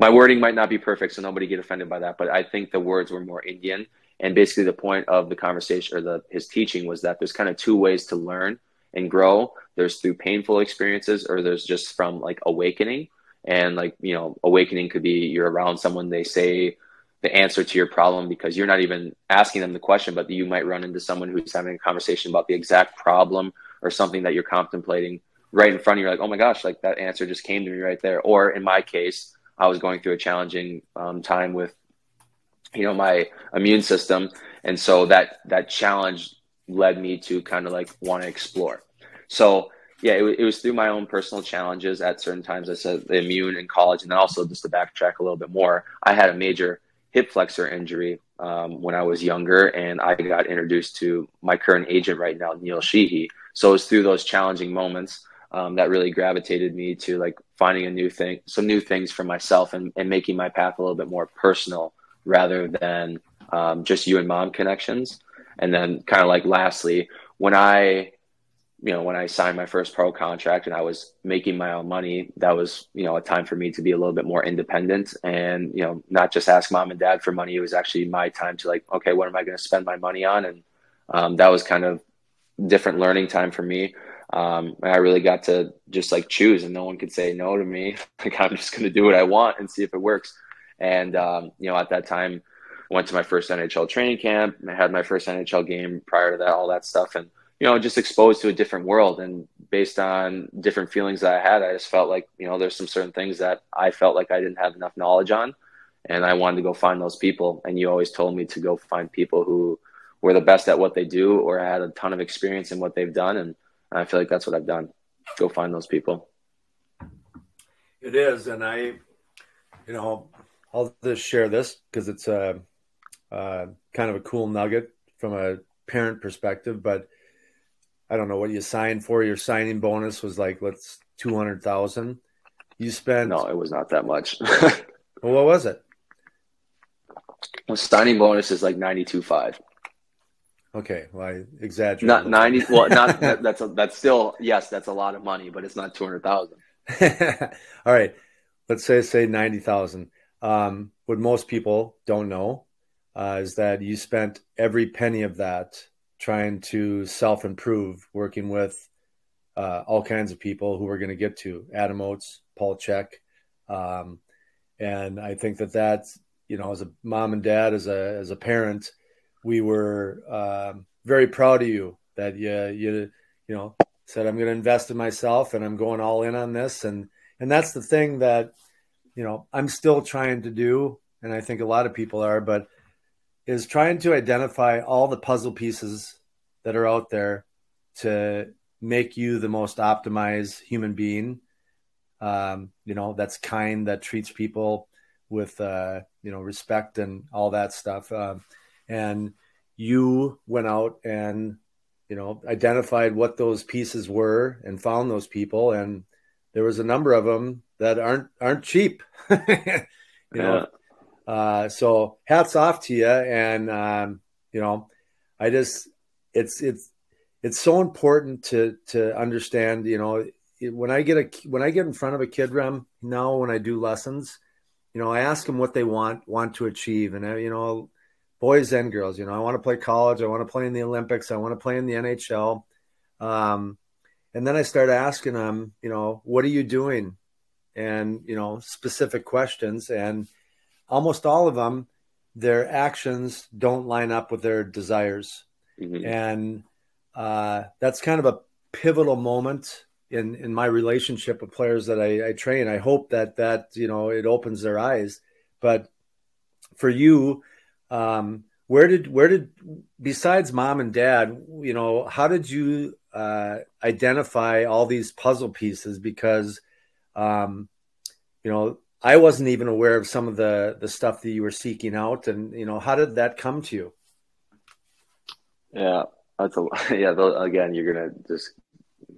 my wording might not be perfect, so nobody get offended by that. But I think the words were more Indian, and basically the point of the conversation or the his teaching was that there's kind of two ways to learn and grow. There's through painful experiences, or there's just from like awakening and like you know awakening could be you're around someone they say the answer to your problem because you're not even asking them the question but you might run into someone who's having a conversation about the exact problem or something that you're contemplating right in front of you. Like oh my gosh like that answer just came to me right there. Or in my case i was going through a challenging um, time with you know my immune system. And so that that challenge led me to kind of like want to explore. So yeah, it, it, was through my own personal challenges at certain times. I said immune in college, and then also just to backtrack a little bit more, I had a major hip flexor injury um, when I was younger, and I got introduced to my current agent right now, Neil Sheehy. So it was through those challenging moments um, that really gravitated me to like finding a new thing, some new things for myself, and, and making my path a little bit more personal rather than um, just you and mom connections. And then, kind of like lastly, when I you know, when I signed my first pro contract and I was making my own money, that was, you know, a time for me to be a little bit more independent and, you know, not just ask mom and dad for money. It was actually my time to like, okay, what am I going to spend my money on? And um, that was kind of different learning time for me. Um, and I really got to just like choose and no one could say no to me. Like I'm just going to do what I want and see if it works. And, um, you know, at that time, I went to my first NHL training camp. I had my first NHL game prior to that, all that stuff. And, you know, just exposed to a different world. And based on different feelings that I had, I just felt like, you know, there's some certain things that I felt like I didn't have enough knowledge on. And I wanted to go find those people. And you always told me to go find people who were the best at what they do or had a ton of experience in what they've done. And I feel like that's what I've done. Go find those people. It is. And I, you know, I'll just share this because it's a, a kind of a cool nugget from a parent perspective, but I don't know what you signed for. Your signing bonus was like let's two hundred thousand. You spent no, it was not that much. well, what was it? Well, signing bonus is like ninety two five. Okay, well, I exaggerate. Not ninety. Well, not that, that's a, that's still yes, that's a lot of money, but it's not two hundred thousand. All right, let's say say ninety thousand. Um, what most people don't know uh, is that you spent every penny of that trying to self improve, working with uh, all kinds of people who we're going to get to Adam Oates, Paul Chek. Um, and I think that that's, you know, as a mom and dad, as a, as a parent, we were um, very proud of you that you, you, you know, said, I'm going to invest in myself and I'm going all in on this. And, and that's the thing that, you know, I'm still trying to do. And I think a lot of people are, but is trying to identify all the puzzle pieces that are out there to make you the most optimized human being. Um, you know, that's kind, that treats people with, uh, you know, respect and all that stuff. Uh, and you went out and, you know, identified what those pieces were and found those people. And there was a number of them that aren't, aren't cheap, you know? Uh, so hats off to you. And, um, you know, I just, it's, it's, it's so important to, to understand, you know, when I get a, when I get in front of a kid rem now, when I do lessons, you know, I ask them what they want, want to achieve. And, uh, you know, boys and girls, you know, I want to play college. I want to play in the Olympics. I want to play in the NHL. Um, and then I start asking them, you know, what are you doing? And, you know, specific questions. And, almost all of them, their actions don't line up with their desires. Mm-hmm. And uh, that's kind of a pivotal moment in, in my relationship with players that I, I train. I hope that that, you know, it opens their eyes. But for you, um, where did where did besides mom and dad you know how did you uh, identify all these puzzle pieces because um, you know I wasn't even aware of some of the the stuff that you were seeking out, and you know, how did that come to you? Yeah, that's a yeah. Again, you're gonna just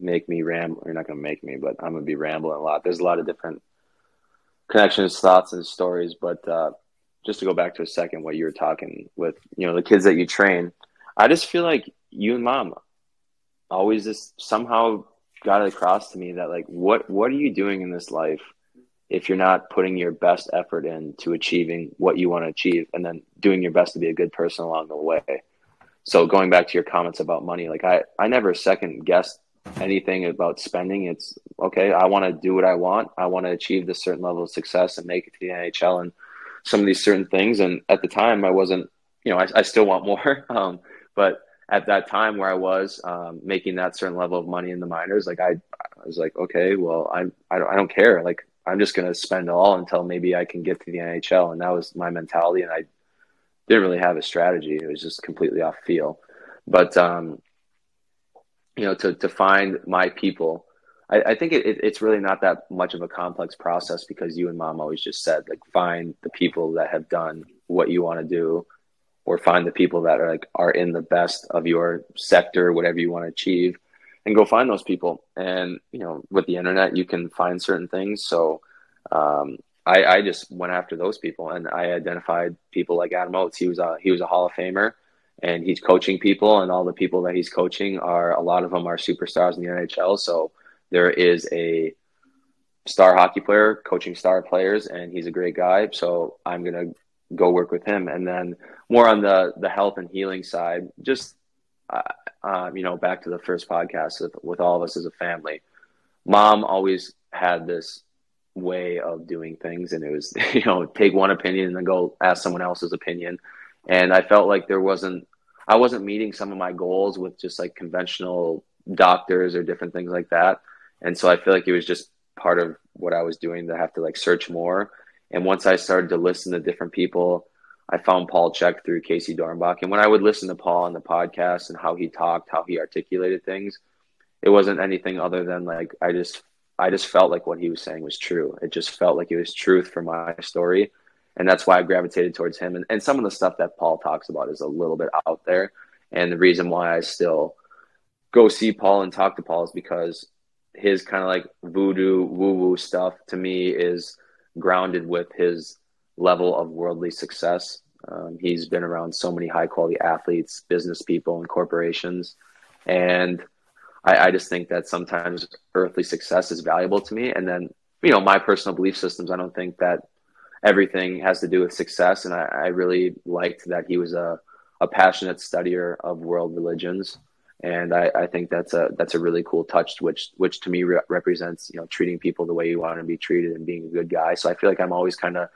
make me ramble. You're not gonna make me, but I'm gonna be rambling a lot. There's a lot of different connections, thoughts, and stories. But uh, just to go back to a second, what you were talking with, you know, the kids that you train, I just feel like you and mom always just somehow got it across to me that like, what what are you doing in this life? If you're not putting your best effort into achieving what you want to achieve and then doing your best to be a good person along the way. So going back to your comments about money, like I, I never second guessed anything about spending. It's okay. I want to do what I want. I want to achieve this certain level of success and make it to the NHL and some of these certain things. And at the time I wasn't, you know, I, I still want more. Um, but at that time where I was um, making that certain level of money in the minors, like I, I was like, okay, well, I'm, I don't, I don't care. Like I'm just going to spend it all until maybe I can get to the NHL. And that was my mentality. And I didn't really have a strategy. It was just completely off feel. But, um, you know, to, to find my people, I, I think it, it, it's really not that much of a complex process because you and mom always just said, like, find the people that have done what you want to do or find the people that are like, are in the best of your sector, whatever you want to achieve and go find those people. And you know, with the internet, you can find certain things. So um, I, I, just went after those people, and I identified people like Adam Oates. He was a he was a Hall of Famer, and he's coaching people, and all the people that he's coaching are a lot of them are superstars in the NHL. So there is a star hockey player coaching star players, and he's a great guy. So I'm gonna go work with him, and then more on the the health and healing side, just uh, uh, you know, back to the first podcast with, with all of us as a family. Mom always had this way of doing things, and it was you know take one opinion and then go ask someone else's opinion. And I felt like there wasn't I wasn't meeting some of my goals with just like conventional doctors or different things like that. And so I feel like it was just part of what I was doing to have to like search more. And once I started to listen to different people, I found Paul Chek through Casey Dornbach. And when I would listen to Paul on the podcast and how he talked, how he articulated things, it wasn't anything other than like I just I just felt like what he was saying was true. It just felt like it was truth for my story. And that's why I gravitated towards him. And, and some of the stuff that Paul talks about is a little bit out there. And the reason why I still go see Paul and talk to Paul is because his kind of like voodoo woo woo stuff to me is grounded with his level of worldly success. Um, he's been around so many high quality athletes, business people, and corporations. And I, I, just think that sometimes earthly success is valuable to me. And then, you know, my personal belief systems, I don't think that everything has to do with success. And I, I really liked that he was a, a passionate studier of world religions and I, I, think that's a that's a really cool touch, which which to me re- represents you know treating people the way you want to be treated and being a good guy. So I feel like I'm always kind of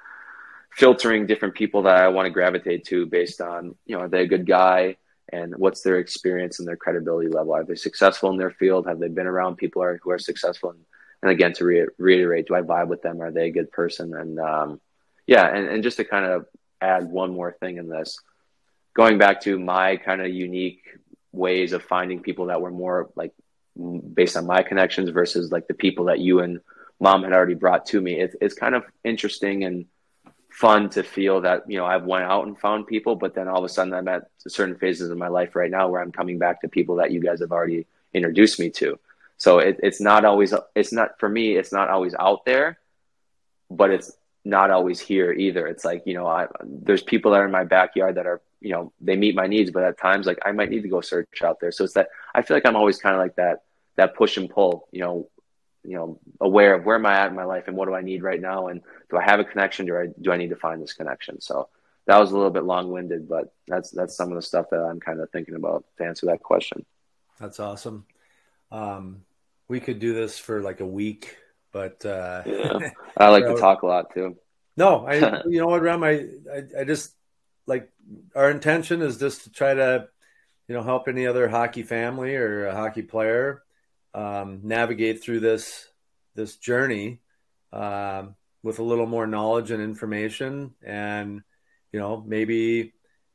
filtering different people that I want to gravitate to based on you know are they a good guy and what's their experience and their credibility level. Are they successful in their field? Have they been around people are, who are successful? And, and again, to re- reiterate, do I vibe with them? Are they a good person? And um, yeah, and, and just to kind of add one more thing in this, going back to my kind of unique ways of finding people that were more like based on my connections versus like the people that you and mom had already brought to me. It's it's kind of interesting and fun to feel that you know I've went out and found people, but then all of a sudden I'm at certain phases of my life right now where I'm coming back to people that you guys have already introduced me to. So it, it's not always it's not for me. It's not always out there, but it's not always here either. It's like you know I, there's people that are in my backyard that are you know they meet my needs but at times like i might need to go search out there so it's that i feel like i'm always kind of like that that push and pull you know you know aware of where am i at in my life and what do i need right now? And do i have a connection? Do i do i need to find this connection? So that was a little bit long-winded but that's that's some of the stuff that i'm kind of thinking about to answer that question. That's awesome. Um, we could do this for like a week but uh yeah. I like to talk a lot too. No i you know what Rem? I, I i just like our intention is just to try to you know help any other hockey family or a hockey player um, navigate through this this journey um, with a little more knowledge and information and you know maybe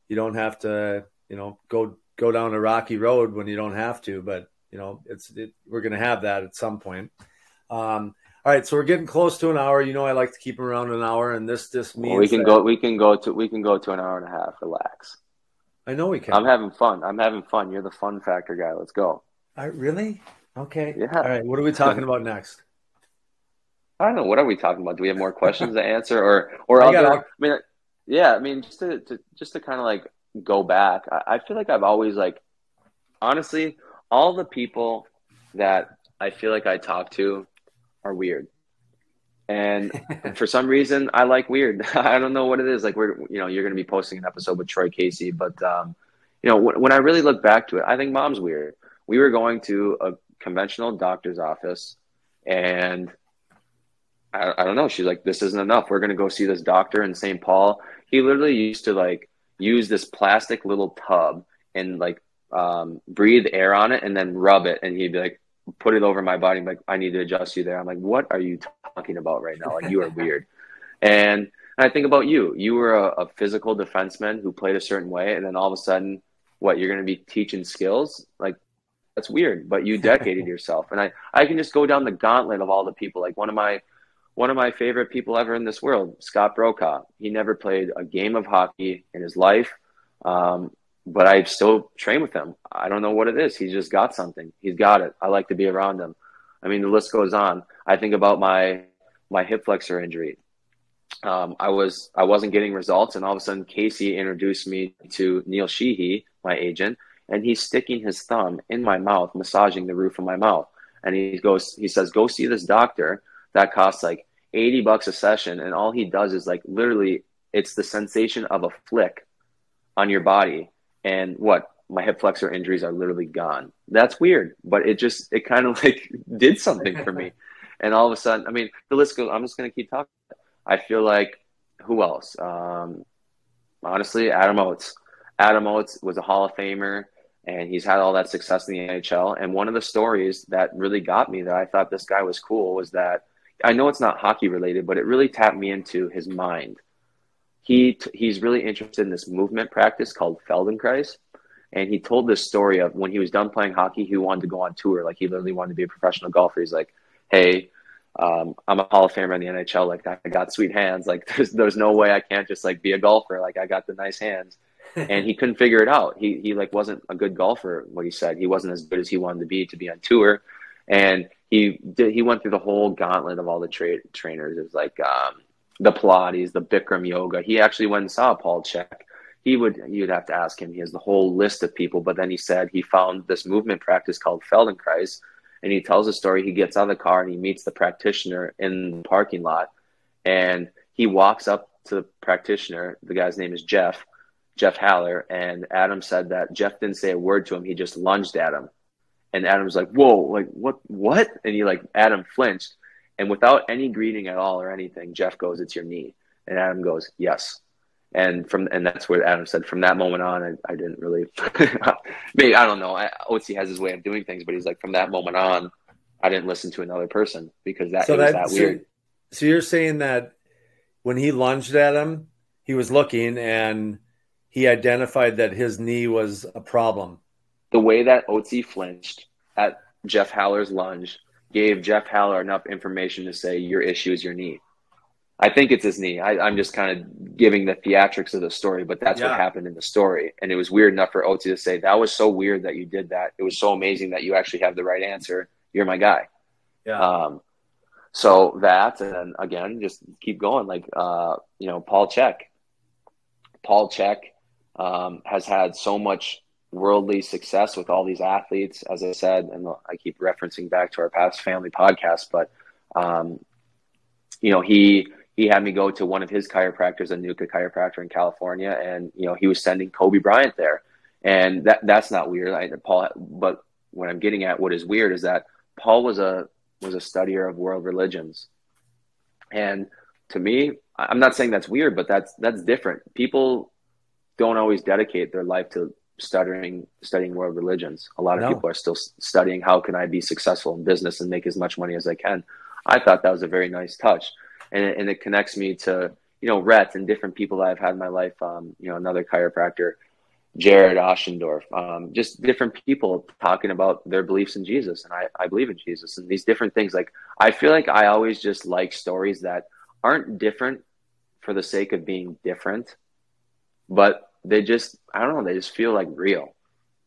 you don't have to you know go go down a rocky road when you don't have to but you know it's it, we're going to have that at some point um, all right, so we're getting close to an hour. You know, I like to keep them around an hour, and this just means well, we can that... go. We can go to. We can go to an hour and a half. Relax. I know we can. I'm having fun. I'm having fun. You're the fun factor guy. Let's go. I really? Okay. Yeah. All right. What are we talking about next? I don't know. What are we talking about? Do we have more questions to answer, or or I, other, I mean, yeah. I mean, just to, to just to kind of like go back. I, I feel like I've always like, honestly, all the people that I feel like I talk to are weird. And for some reason, I like weird. I don't know what it is. Like we're, you know, you're going to be posting an episode with Troy Casey, but um, you know, when, when I really look back to it, I think mom's weird. We were going to a conventional doctor's office, and I, I don't know. She's like, "This isn't enough. We're going to go see this doctor in St. Paul." He literally used to like use this plastic little tub and like um, breathe air on it and then rub it, and he'd be like, put it over my body. like, I need to adjust you there. I'm like, what are you talking about right now? Like, you are weird. And, and I think about you. You were a, a, physical defenseman who played a certain way, and then all of a sudden, what you're going to be teaching skills? Like, that's weird. But you dedicated yourself, and I I can just go down the gauntlet of all the people. Like one of my one of my favorite people ever in this world, Scott Brokaw. He never played a game of hockey in his life. Um, but I still train with him. I don't know what it is. He's just got something. He's got it. I like to be around him. I mean, the list goes on. I think about my my hip flexor injury. um, I was I wasn't getting results, and all of a sudden Casey introduced me to Neil Sheehy, my agent, and he's sticking his thumb in my mouth, massaging the roof of my mouth, and he goes, he says, "Go see this doctor." That costs like eighty bucks a session, and all he does is like literally, it's the sensation of a flick on your body, and what my hip flexor injuries are literally gone. That's weird, but it just it kind of like did something for me. And all of a sudden, I mean, the list goes. I'm just going to keep talking. I feel like who else? Um, honestly, Adam Oates. Adam Oates was a Hall of Famer, and he's had all that success in the NHL. And one of the stories that really got me that I thought this guy was cool was that I know it's not hockey related, but it really tapped me into his mind. He he's really interested in this movement practice called Feldenkrais. And he told this story of when he was done playing hockey, he wanted to go on tour. Like he literally wanted to be a professional golfer. He's like, hey, um, I'm a Hall of Famer in the NHL. Like I got sweet hands. Like there's there's no way I can't just like be a golfer. Like I got the nice hands. and he couldn't figure it out. He he like wasn't a good golfer. What he said, he wasn't as good as he wanted to be to be on tour. And he did. He went through the whole gauntlet of all the tra- trainers. It was like um, the Pilates, the Bikram yoga. He actually went and saw Paul Chek. He would you'd have to ask him. He has the whole list of people. But then he said he found this movement practice called Feldenkrais and he tells a story. He gets out of the car and he meets the practitioner in the parking lot, and he walks up to the practitioner. The guy's name is Jeff, Jeff Haller, and Adam said that Jeff didn't say a word to him. He just lunged at him, and Adam's like, "Whoa, like what? What?" And he like Adam flinched, and without any greeting at all or anything, Jeff goes, "It's your knee," and Adam goes, "Yes." and from and that's where Adam said from that moment on I, I didn't really maybe I don't know I, has his way of doing things but he's like from that moment on I didn't listen to another person because that so was that, that weird. So, so you're saying that when he lunged at him he was looking and he identified that his knee was a problem. The way that Oatsie flinched at Jeff Haller's lunge gave Jeff Haller enough information to say your issue is your knee. I think it's his knee. I, am just kind of giving the theatrics of the story, but that's yeah. what happened in the story. And it was weird enough for Oatsie to say, That was so weird that you did that. It was so amazing that you actually have the right answer. You're my guy. Yeah. Um, so that, and again, just keep going. Like, uh, you know, Paul Chek. Paul Chek um, has had so much worldly success with all these athletes, as I said, and I keep referencing back to our past family podcast, but, um, you know, he he had me go to one of his chiropractors, a NUCCA chiropractor in California, and you know he was sending Kobe Bryant there, and that that's not weird. I, Paul, but what I'm getting at, what is weird, is that Paul was a was a studier of world religions, and to me, I'm not saying that's weird, but that's that's different. People don't always dedicate their life to studying studying world religions. A lot of no. people are still studying how can I be successful in business and make as much money as I can. I thought that was a very nice touch and it, and it connects me to you know Rhett and different people that I've had in my life. Um, you know, another chiropractor, Jared Oschendorf, um, just different people talking about their beliefs in Jesus, and I, I believe in Jesus, and these different things. Like I feel like I always just like stories that aren't different for the sake of being different, but they just I don't know they just feel like real.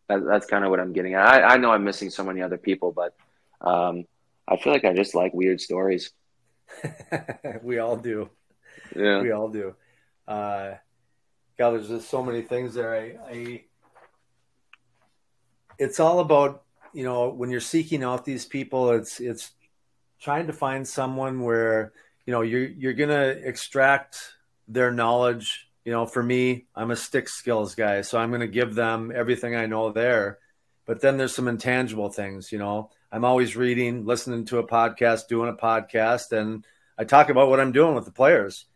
That, that's kind of what I'm getting at. I, I know I'm missing so many other people, but um, I feel like I just like weird stories. we all do. Yeah. We all do. Uh, God, there's just so many things there. I, I, it's all about, you know, when you're seeking out these people, it's, it's trying to find someone where, you know, you're, you're going to extract their knowledge. You know, for me, I'm a stick skills guy, so I'm going to give them everything I know there. But then there's some intangible things, you know, I'm always reading, listening to a podcast, doing a podcast, and I talk about what I'm doing with the players.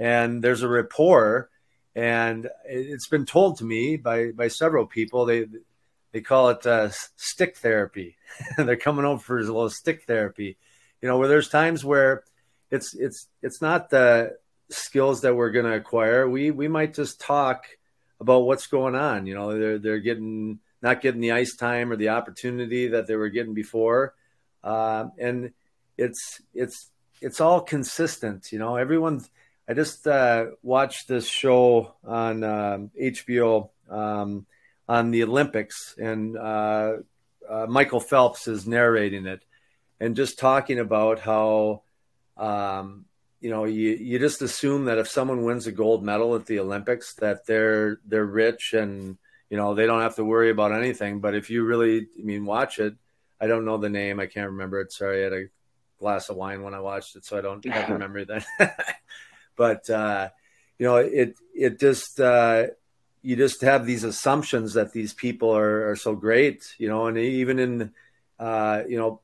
And there's a rapport, and it's been told to me by by several people. They they call it uh, stick therapy. They're coming over for a little stick therapy. You know, where there's times where it's it's it's not the skills that we're going to acquire. We we might just talk about what's going on. You know, they're they're getting not getting the ice time or the opportunity that they were getting before. Uh, and it's it's it's all consistent. You know, everyone. I just uh, watched this show on um, HBO um, on the Olympics, and uh, uh, Michael Phelps is narrating it, and just talking about how, um, you know, you you just assume that if someone wins a gold medal at the Olympics, that they're they're rich and you know they don't have to worry about anything. But if you really, I mean, watch it. I don't know the name. I can't remember it. Sorry, I had a glass of wine when I watched it, so I don't have the memory then. but uh, you know, it it just uh, you just have these assumptions that these people are, are so great, you know, and even in uh, you know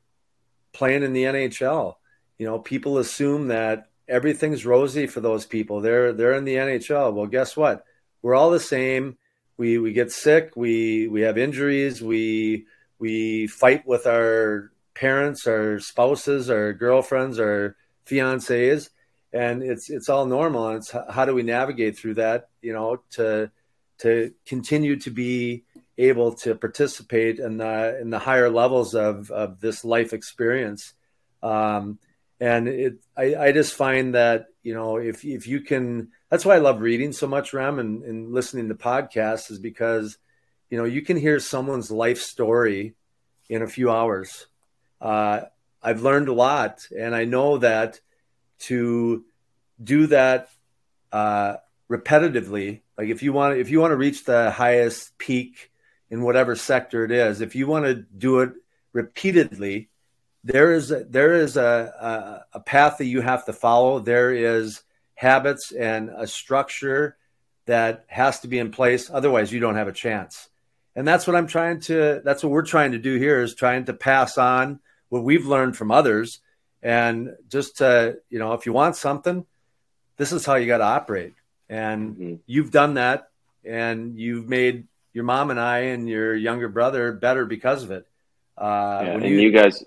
playing in the NHL, you know, people assume that everything's rosy for those people. They're they're in the NHL. Well, guess what? We're all the same. We we get sick. We we have injuries. We we fight with our parents, our spouses, our girlfriends, our fiancés, and it's it's all normal. And it's how do we navigate through that? You know, to to continue to be able to participate in the in the higher levels of of this life experience. Um, and it I, I just find that you know if if you can that's why I love reading so much Rem and, and listening to podcasts is because you know you can hear someone's life story in a few hours. Uh, I've learned a lot, and I know that to do that uh, repetitively, like if you want if you want to reach the highest peak in whatever sector it is, if you want to do it repeatedly, there is a, there is a, a, a path that you have to follow. There is habits and a structure that has to be in place. Otherwise, you don't have a chance. And that's what I'm trying to. That's what we're trying to do here is trying to pass on what we've learned from others, and just to you know, if you want something, this is how you got to operate. And mm-hmm. you've done that, and you've made your mom and I and your younger brother better because of it. Uh, yeah, and you, you guys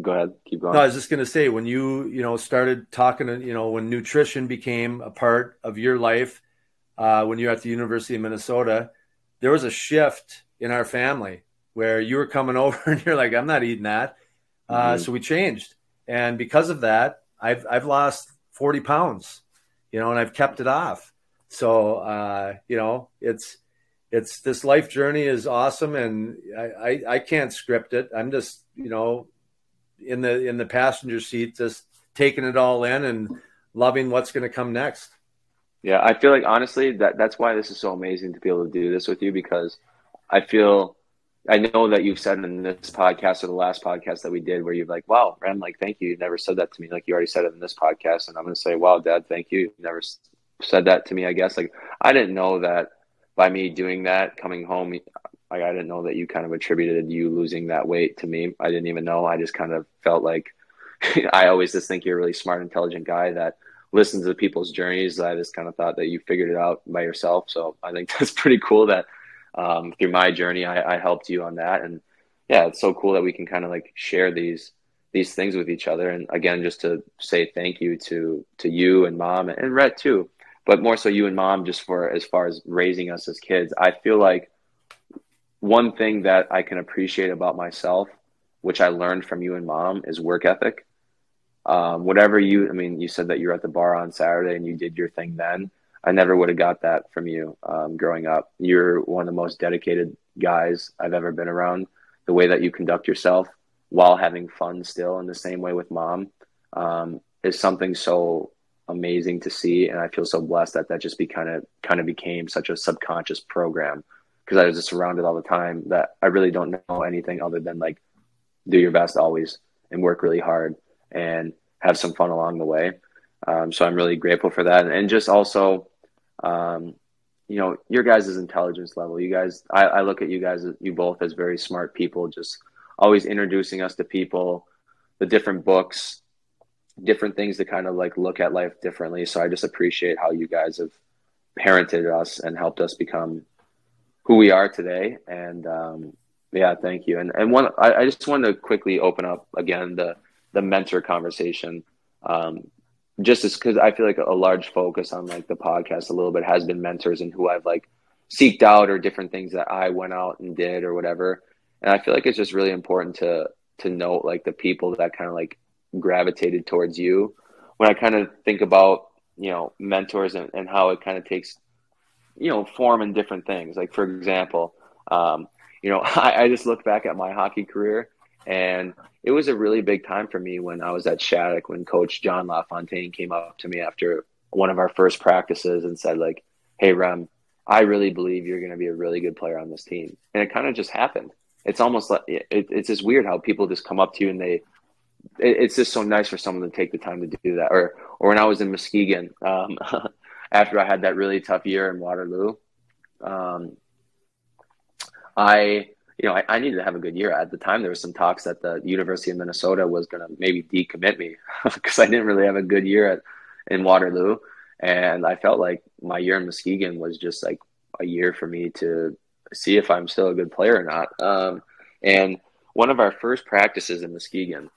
go ahead. Keep going. No, i was just going to say when you you know started talking you know when nutrition became a part of your life uh, when you're at the university of minnesota there was a shift in our family where you were coming over and you're like i'm not eating that. Uh, mm-hmm. so we changed. And because of that i've i've lost 40 pounds you know and i've kept it off. So uh, you know it's it's this life journey is awesome and I, I, I can't script it. I'm just you know in the in the passenger seat, just taking it all in and loving what's going to come next. Yeah, I feel like honestly that that's why this is so amazing to be able to do this with you because I feel I know that you've said in this podcast or the last podcast that we did where you're like, wow, Rem, like, thank you. You never said that to me. Like, you already said it in this podcast. And I'm going to say, wow, dad, thank you. You never said that to me, I guess. Like, I didn't know that by me doing that, coming home, like I didn't know that you kind of attributed you losing that weight to me. I didn't even know. I just kind of felt like I always just think you're a really smart, intelligent guy that listens to people's journeys. I just kind of thought that you figured it out by yourself. So I think that's pretty cool that um, through my journey, I, I helped you on that. And yeah, it's so cool that we can kind of like share these these things with each other. And again, just to say thank you to to you and mom and Rhett too, but more so you and mom just for as far as raising us as kids. I feel like one thing that I can appreciate about myself, which I learned from you and mom, is work ethic. Um, whatever you, I mean, you said that you were at the bar on Saturday and you did your thing then. I never would have got that from you um, growing up. You're one of the most dedicated guys I've ever been around. The way that you conduct yourself while having fun still in the same way with mom um, is something so amazing to see. And I feel so blessed that that just be kind of kind of became such a subconscious program because I was just surrounded all the time that I really don't know anything other than like do your best always and work really hard and have some fun along the way. Um, so I'm really grateful for that. And just also, um, you know, your guys' intelligence level. You guys, I, I look at you guys, you both as very smart people, just always introducing us to people, the different books, different things to kind of like look at life differently. So I just appreciate how you guys have parented us and helped us become who we are today. And um, yeah, thank you. And and one, I, I, just wanted to quickly open up again the the mentor conversation. Um, just because I feel like a large focus on like the podcast a little bit has been mentors and who I've like seeked out or different things that I went out and did or whatever. And I feel like it's just really important to to note like the people that kind of like gravitated towards you. When I kind of think about you know mentors and, and how it kind of takes you know, form in different things. Like for example, um, you know, I, I, just look back at my hockey career And it was a really big time for me when I was at Shattuck when Coach John LaFontaine came up to me after one of our first practices and said, like, hey, Rem, I really believe you're going to be a really good player on this team. And it kind of just happened. It's almost like it, it's just weird how people just come up to you and they, it, it's just so nice for someone to take the time to do that. Or, or when I was in Muskegon, um, after I had that really tough year in Waterloo, um, I, you know, I, I, needed to have a good year. At the time, there was some talks that the University of Minnesota was going to maybe decommit me because I didn't really have a good year at, in Waterloo. And I felt like my year in Muskegon was just like a year for me to see if I'm still a good player or not. Um, and one of our first practices in Muskegon,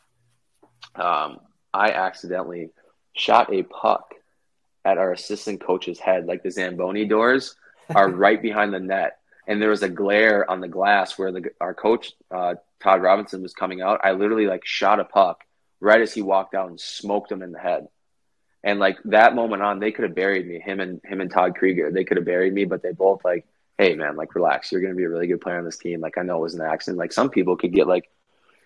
um, I accidentally shot a puck at our assistant coach's head. Like the Zamboni doors are right behind the net and there was a glare on the glass where the our coach uh, Todd Robinson was coming out. I literally like shot a puck right as he walked out and smoked him in the head. And like that moment on, they could have buried me. Him and him and Todd Krieger, they could have buried me, but they both like, hey man, like relax. You're gonna be a really good player on this team. Like I know it was an accident. Like some people could get like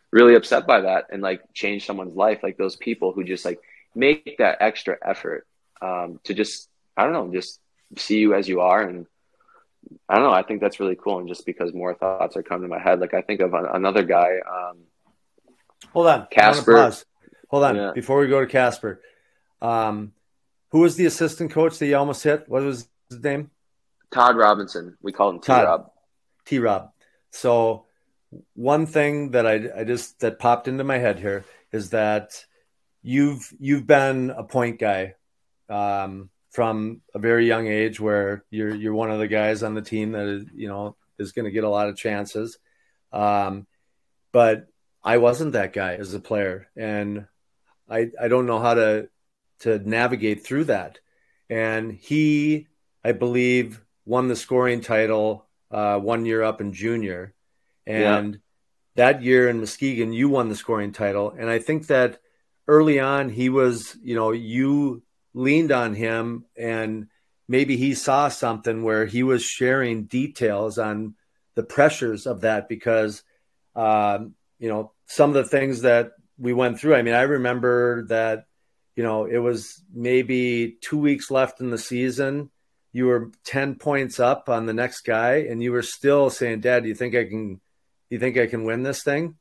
really upset by that and like change someone's life. Like those people who just like make that extra effort um, to just I don't know, just see you as you are and I don't know. I think that's really cool, and just because more thoughts are coming to my head, like I think of another guy. Um, Hold on, Casper. Hold on, yeah. before we go to Casper, um, who was the assistant coach that you almost hit? What was his name? Todd Robinson. We call him T Rob. T Rob. So one thing that I, I just that popped into my head here is that you've you've been a point guy um, from a very young age where you're you're one of the guys on the team that is you know is going to get a lot of chances. Um, but I wasn't that guy as a player and I I don't know how to to navigate through that. And he I believe won the scoring title uh, one year up in junior. And yeah. that year in Muskegon you won the scoring title. And I think that early on he was you know you leaned on him and maybe he saw something where he was sharing details on the pressures of that because um, you know some of the things that we went through. I mean i remember that you know it was maybe two weeks left in the season. You were 10 points up on the next guy and you were still saying dad do you think i can do you think i can win this thing?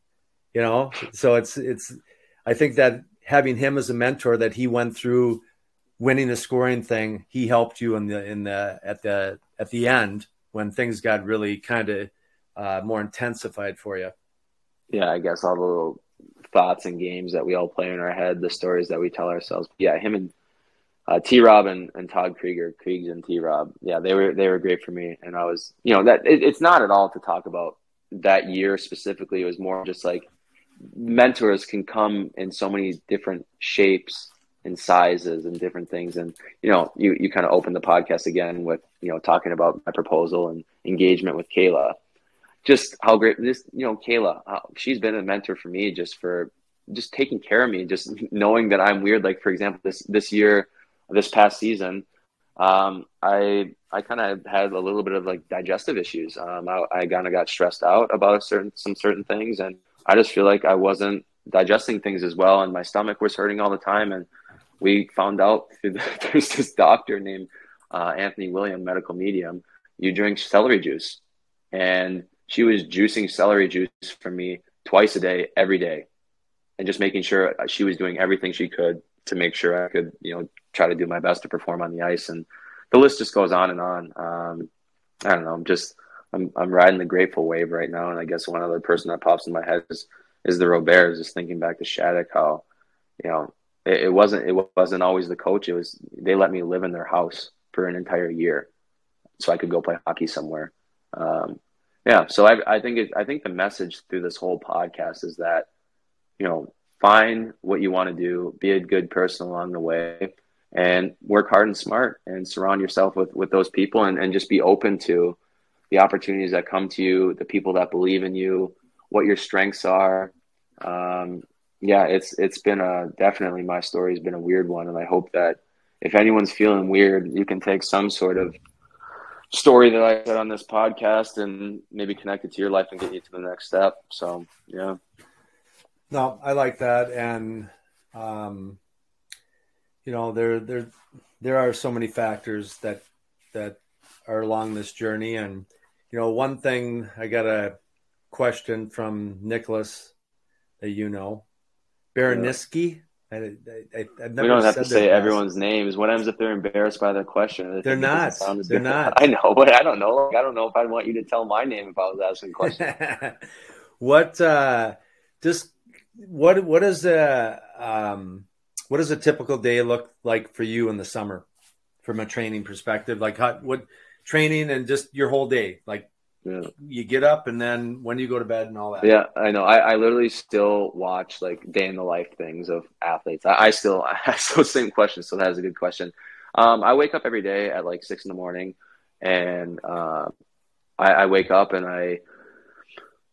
You know so it's it's i think that having him as a mentor that he went through winning the scoring thing, he helped you in the in the at the at the end when things got really kind of uh, more intensified for you. Yeah, I guess all the little thoughts and games that we all play in our head, the stories that we tell ourselves. Yeah, him and uh, T Rob and, and, Todd Krieger, Kriegs and T Rob. Yeah, they were they were great for me, and I was you know that it, it's not at all to talk about that year specifically. It was more just like mentors can come in so many different shapes and sizes and different things. And you know, you you kind of open the podcast again with you know talking about my proposal and engagement with Kayla. Just how great this you know Kayla, how, she's been a mentor for me just for just taking care of me, just knowing that I'm weird. Like for example, this this year, this past season, um, I I kind of had a little bit of like digestive issues. Um, I, I kind of got stressed out about certain some certain things, and I just feel like I wasn't digesting things as well, and my stomach was hurting all the time, and we found out there's this doctor named uh, Anthony William, medical medium. You drink celery juice, and she was juicing celery juice for me twice a day, every day, and just making sure she was doing everything she could to make sure I could, you know, try to do my best to perform on the ice. And the list just goes on and on. Um, I don't know. I'm just I'm I'm riding the grateful wave right now, and I guess one other person that pops in my head is is the Roberts. Just thinking back to Shattuck, how you know it, it wasn't it wasn't always the coach. It was they let me live in their house for an entire year, so I could go play hockey somewhere. Um, yeah, so I, I think it, I think the message through this whole podcast is that you know find what you want to do, be a good person along the way, and work hard and smart, and surround yourself with with those people, and, and just be open to the opportunities that come to you, the people that believe in you, what your strengths are, um, yeah, it's it's been a definitely my story has been a weird one, and I hope that if anyone's feeling weird, you can take some sort of story that I said on this podcast and maybe connect it to your life and get you to the next step. So yeah. No, I like that, and um, you know, there there there are so many factors that that are along this journey, and you know, one thing I got a question from Nicholas that you know, Bereniski. I, I, we don't have to say everyone's names. What happens if they're embarrassed by the question? They're not. They're not. I know, but I don't know. I don't know if I'd want you to tell my name if I was asking questions. what? uh Just what? What is a um, what does a typical day look like for you in the summer, from a training perspective? Like, how, what training and just your whole day? Like, yeah. you get up and then when do you go to bed and all that? Yeah, I know. I, I literally still watch like day in the life things of athletes. I, I still I ask those same questions, so that is a good question. Um, I wake up every day at like six in the morning, and uh, I, I wake up and I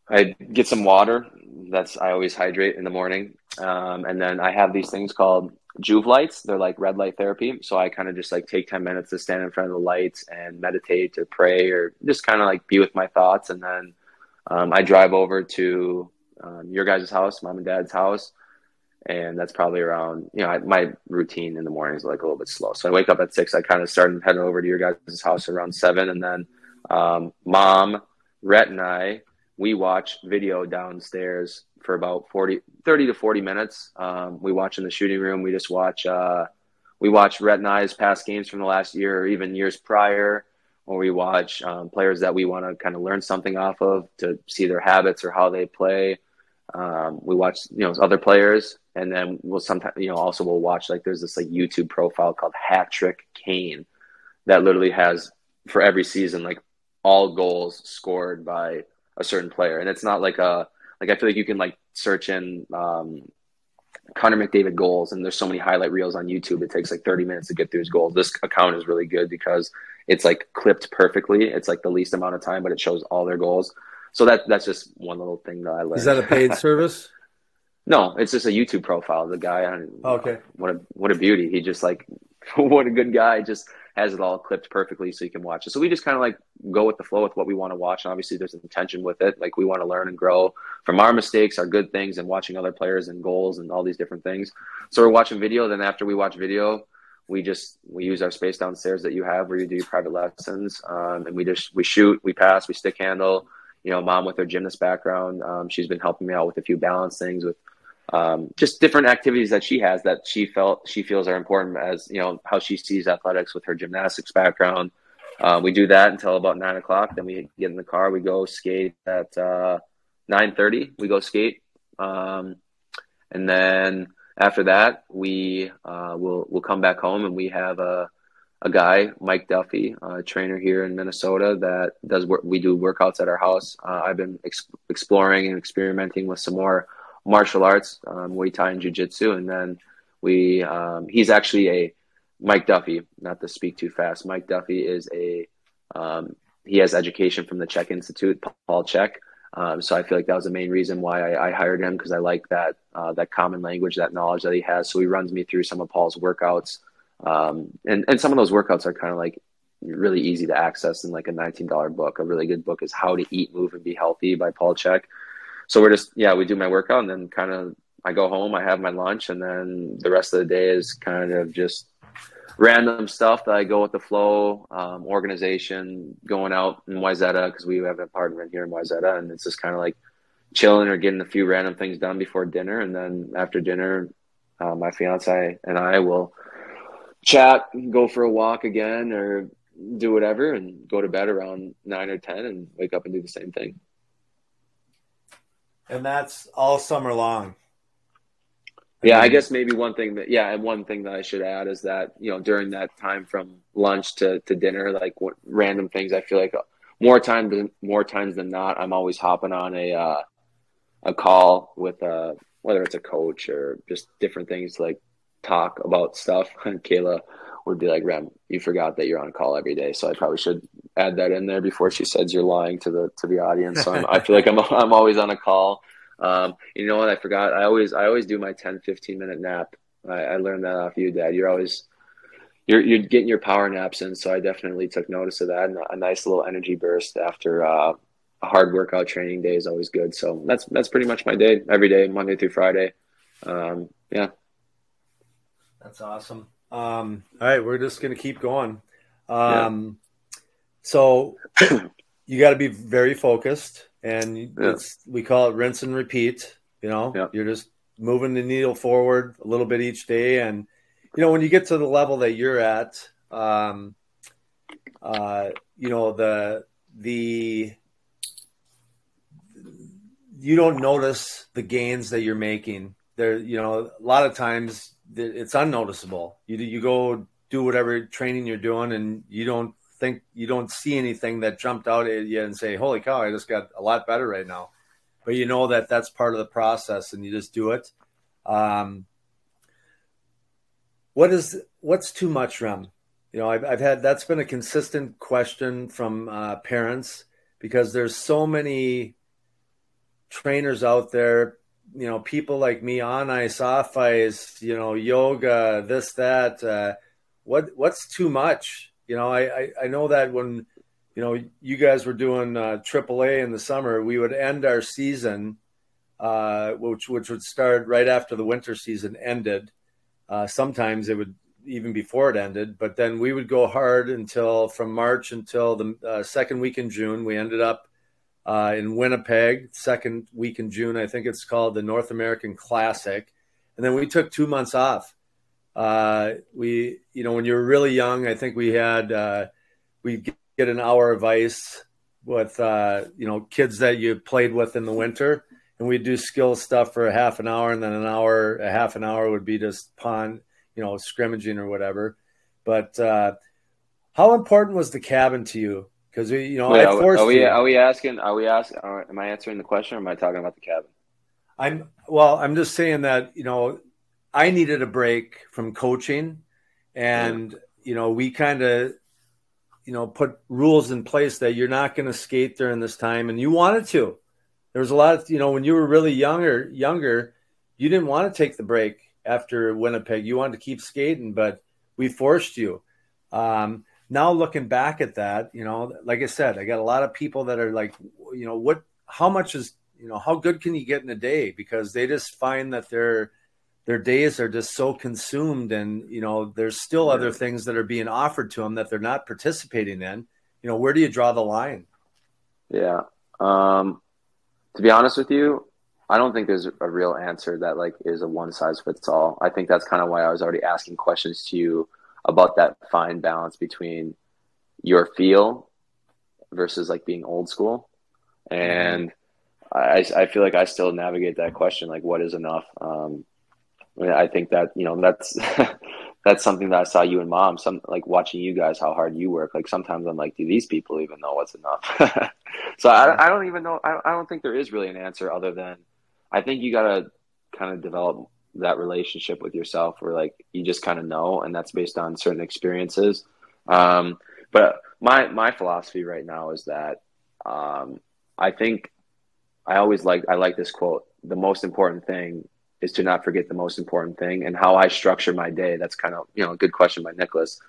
I get some water. That's I always hydrate in the morning, um, and then I have these things called Joovv lights. They're like red light therapy. So I kind of just like take 10 minutes to stand in front of the lights and meditate or pray or just kind of like be with my thoughts. And then um, I drive over to um, your guys' house, mom and dad's house. And that's probably around, you know, I, my routine in the morning is like a little bit slow. So I wake up at six. I kind of start heading over to your guys' house around seven. And then um, mom, Rhett, and I, we watch video downstairs for about 40, 30 to 40 minutes. Um, we watch in the shooting room. We just watch, uh, we watch Rhett and I's past games from the last year or even years prior, or we watch um, players that we want to kind of learn something off of to see their habits or how they play. Um, we watch, you know, other players, and then we'll sometimes, you know, also we'll watch like there's this like YouTube profile called Hat Trick Kane that literally has for every season like all goals scored by a certain player, and it's not like a like I feel like you can like search in um, Connor McDavid goals, and there's so many highlight reels on YouTube. It takes like 30 minutes to get through his goals. This account is really good because it's like clipped perfectly. It's like the least amount of time, but it shows all their goals. So that that's just one little thing that I learned. Is that a paid service? no, it's just a YouTube profile. The guy, okay, what a what a beauty. He just like what a good guy. Just has it all clipped perfectly so you can watch it. So we just kind of like go with the flow with what we want to watch. And obviously, there's intention with it. Like we want to learn and grow from our mistakes, our good things, and watching other players and goals and all these different things. So we're watching video. Then after we watch video, we just we use our space downstairs that you have where you do your private lessons, um, and we just we shoot, we pass, we stick handle. You know, mom with her gymnast background, um, she's been helping me out with a few balance things with um, just different activities that she has that she felt she feels are important as you know how she sees athletics with her gymnastics background. Uh, we do that until about nine o'clock. Then we get in the car. We go skate at uh, nine thirty. We go skate, um, and then after that, we uh, will we'll come back home and we have a a guy, Mike Duffy, a trainer here in Minnesota that does work. We do workouts at our house. Uh, I've been ex- exploring and experimenting with some more martial arts, um, Muay Thai and Jiu Jitsu, and then we um, he's actually a Mike Duffy. Not to speak too fast. Mike Duffy is a um, he has education from the Chek Institute, Paul Chek. Um, so I feel like that was the main reason why I, I hired him because I like that uh, that common language, that knowledge that he has. So he runs me through some of Paul's workouts, um, and and some of those workouts are kind of like really easy to access in like a $19 book. A really good book is How to Eat, Move, and Be Healthy by Paul Chek so we're just yeah we do my workout and then kind of I go home I have my lunch and then the rest of the day is kind of just random stuff that I go with the flow um, organization going out in Wayzata because we have an apartment here in Wayzata and it's just kind of like chilling or getting a few random things done before dinner and then after dinner uh, my fiance and I will chat go for a walk again or do whatever and go to bed around nine or ten and wake up and do the same thing and that's all summer long. I yeah, mean, I guess maybe one thing that yeah, and one thing that I should add is that you know during that time from lunch to, to dinner, like what random things, I feel like more time than more times than not, I'm always hopping on a uh, a call with uh, whether it's a coach or just different things to like talk about stuff. And Kayla would be like, "Rem, you forgot that you're on call every day," so I probably should add that in there before she says you're lying to the to the audience. So I'm, i feel like I'm I'm always on a call. Um, you know what? I forgot. I always I always do my 10, 15 minute nap. I, I learned that off you, Dad. You're always you're you're getting your power naps in, so I definitely took notice of that. And a nice little energy burst after uh, a hard workout training day is always good. So that's that's pretty much my day every day, Monday through Friday. Um, yeah, that's awesome. Um, all right, we're just gonna keep going. Um, yeah. So you got to be very focused, and yeah. we call it rinse and repeat. You know, yeah. you're just moving the needle forward a little bit each day, and you know when you get to the level that you're at, um, uh, you know the the you don't notice the gains that you're making. There, you know, a lot of times it's unnoticeable. You you go do whatever training you're doing, and you don't think you don't see anything that jumped out at you and say, "Holy cow, I just got a lot better right now." But you know that that's part of the process, and you just do it. Um, what is what's too much, Rem? You know, I've, I've had that's been a consistent question from uh, parents because there's so many trainers out there, you know, people like me on ice, off ice, you know, yoga, this, that. Uh, what what's too much? You know, I, I, know that when you know you guys were doing uh, AAA in the summer, we would end our season, uh, which which would start right after the winter season ended. Uh, sometimes it would even before it ended, but then we would go hard until from March until the uh, second week in June. We ended up uh, in Winnipeg, second week in June. I think it's called the North American Classic. And then we took two months off. Uh, we, you know, when you're really young, I think we had, uh, we get an hour of ice with, uh, you know, kids that you played with in the winter. And we'd do skill stuff for a half an hour. And then an hour, a half an hour would be just pond, you know, scrimmaging or whatever. But uh, how important was the cabin to you? Because you know, Wait, I forced are we, you. Are we asking? Are we asking? Am I answering the question, or am I talking about the cabin? I'm well. I'm just saying that you know, I needed a break from coaching, and yeah. you know, we kind of, you know, put rules in place that you're not going to skate during this time, and you wanted to. There was a lot of you know when you were really younger, younger, you didn't want to take the break after Winnipeg. You wanted to keep skating, but we forced you. Um, now looking back at that, you know, like I said, I got a lot of people that are like, you know, what, how much is, you know, how good can you get in a day? Because they just find that their their days are just so consumed, and you know, there's still other things that are being offered to them that they're not participating in. You know, where do you draw the line? Yeah. Um, to be honest with you, I don't think there's a real answer that like is a one size fits all. I think that's kind of why I was already asking questions to you about that fine balance between your feel versus like being old school. And I, I feel like I still navigate that question, like what is enough? Um, I, mean, I think that, you know, that's, that's something that I saw you and mom, some like watching you guys, how hard you work. Like sometimes I'm like, do these people even know what's enough? so I, I don't even know. I, I don't think there is really an answer other than I think you got to kind of develop that relationship with yourself where like you just kind of know and that's based on certain experiences um, but my my philosophy right now is that um, i think i always like i like this quote the most important thing is to not forget the most important thing and how i structure my day that's kind of you know a good question by nicholas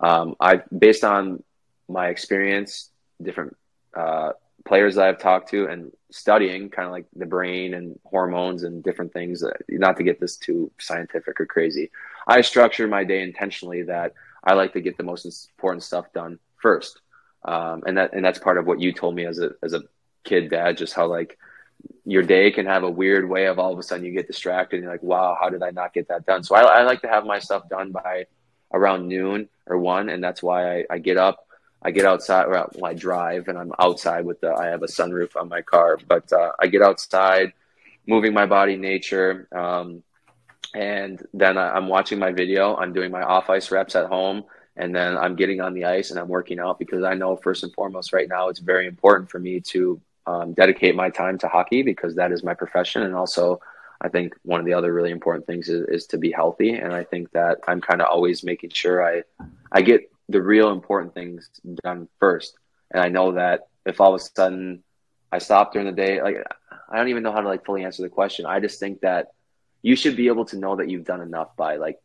um, i based on my experience different uh, players that I've talked to and studying kind of like the brain and hormones and different things, uh, not to get this too scientific or crazy, I structure my day intentionally that I like to get the most important stuff done first. Um, and that, and that's part of what you told me as a, as a kid dad, just how like your day can have a weird way of all of a sudden you get distracted and you're like, wow, how did I not get that done? So I, I like to have my stuff done by around noon or one. And that's why I, I get up, I get outside, I drive and I'm outside with the, I have a sunroof on my car, but uh, I get outside, moving my body, nature. Um, and then I, I'm watching my video. I'm doing my off ice reps at home. And then I'm getting on the ice and I'm working out because I know first and foremost right now it's very important for me to um, dedicate my time to hockey because that is my profession. And also, I think one of the other really important things is, is to be healthy. And I think that I'm kind of always making sure I, I get the real important things done first. And I know that if all of a sudden I stop during the day, like I don't even know how to like fully answer the question. I just think that you should be able to know that you've done enough by like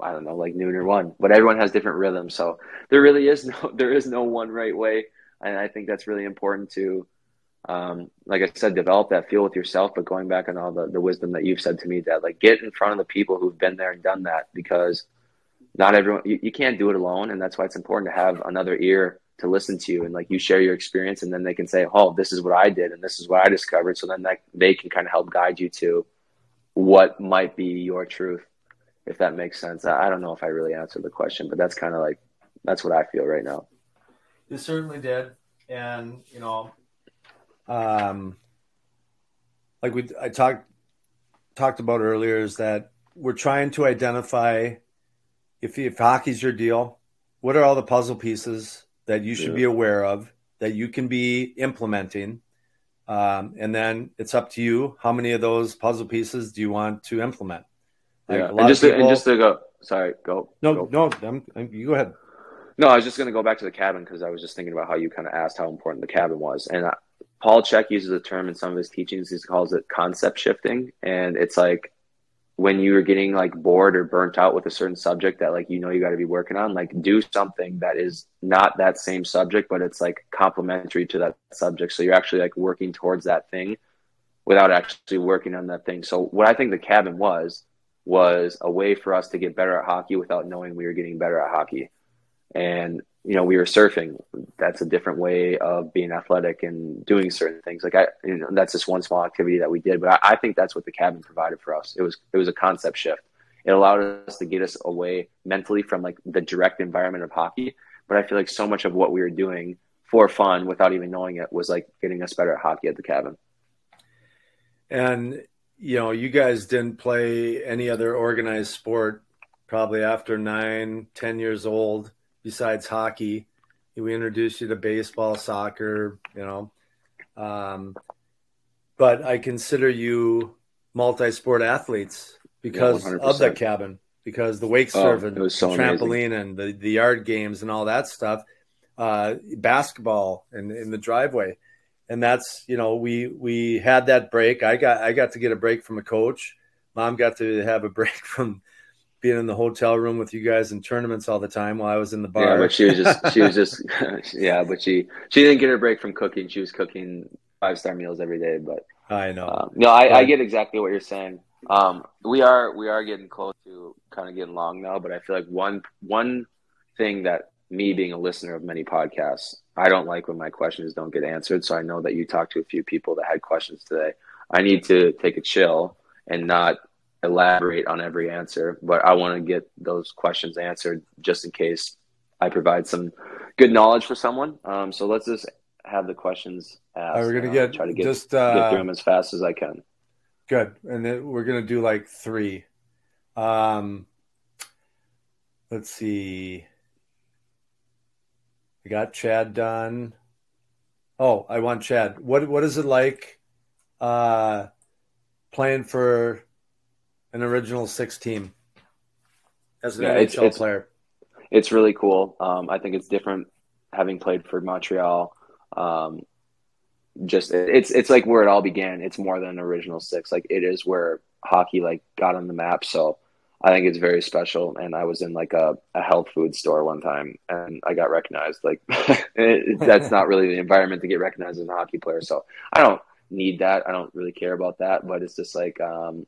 I don't know, like noon or one. But everyone has different rhythms, so there really is no there is no one right way. And I think that's really important to, um, like I said, develop that feel with yourself. But going back on all the the wisdom that you've said to me, that like get in front of the people who've been there and done that because not everyone you, you can't do it alone, and that's why it's important to have another ear to listen to you and like you share your experience and then they can say oh this is what i did and this is what i discovered so then that, they can kind of help guide you to what might be your truth if that makes sense i don't know if i really answered the question but that's kind of like that's what i feel right now you certainly did and you know um like we i talked talked about earlier is that we're trying to identify if if hockey's your deal what are all the puzzle pieces that you should yeah. be aware of that you can be implementing. Um, and then it's up to you. How many of those puzzle pieces do you want to implement? Like yeah, and just, people, to, and just to go. Sorry, go. No, go. no. I'm, I'm, you go ahead. No, I was just going to go back to the cabin because I was just thinking about how you kind of asked how important the cabin was, and uh, Paul Chek uses a term in some of his teachings. He calls it concept shifting, and it's like when you're getting like bored or burnt out with a certain subject that like you know you got to be working on like do something that is not that same subject but it's like complementary to that subject. So you're actually like working towards that thing without actually working on that thing. So what i think the cabin was was a way for us to get better at hockey without knowing we were getting better at hockey and you know, we were surfing. That's a different way of being athletic and doing certain things. Like I, you know, that's just one small activity that we did. But I, I think that's what the cabin provided for us. It was it was a concept shift. It allowed us to get us away mentally from like the direct environment of hockey. But I feel like so much of what we were doing for fun without even knowing it was like getting us better at hockey at the cabin. And you know, you guys didn't play any other organized sport probably after nine, ten years old besides hockey. We introduced you to baseball, soccer, you know. Um, but I consider you multi-sport athletes because yeah, of the cabin, because the wake oh, surfing, so the trampoline, and the, the yard games and all that stuff, uh, basketball and in the driveway, and that's you know we we had that break. I got I got to get a break from a coach. Mom got to have a break from being in the hotel room with you guys in tournaments all the time while I was in the bar. Yeah, but she was just she was just yeah, but she she didn't get her break from cooking. She was cooking five star meals every day. But I know. Um, no, I, I, get exactly what you're saying. Um, we are we are getting close to kind of getting long now, but I feel like one one thing that me being a listener of many podcasts, I don't like when my questions don't get answered. So I know that you talked to a few people that had questions today. I need to take a chill and not elaborate on every answer, but I want to get those questions answered just in case I provide some good knowledge for someone. Um, so let's just have the questions asked. Right, we're gonna get try to get, just uh, get through them as fast as I can. Good, and then we're gonna do like three. Um, let's see. I got Chad done. Oh, I want Chad. What what is it like uh, playing for an original six team as an yeah, NHL it's, it's, player. It's really cool. Um, I think it's different having played for Montreal. Um, just it's it's like where it all began. It's more than an original six. Like it is where hockey like got on the map. So I think it's very special. And I was in like a, a health food store one time and I got recognized. Like it, that's not really the environment to get recognized as a hockey player. So I don't need that. I don't really care about that. But it's just like um,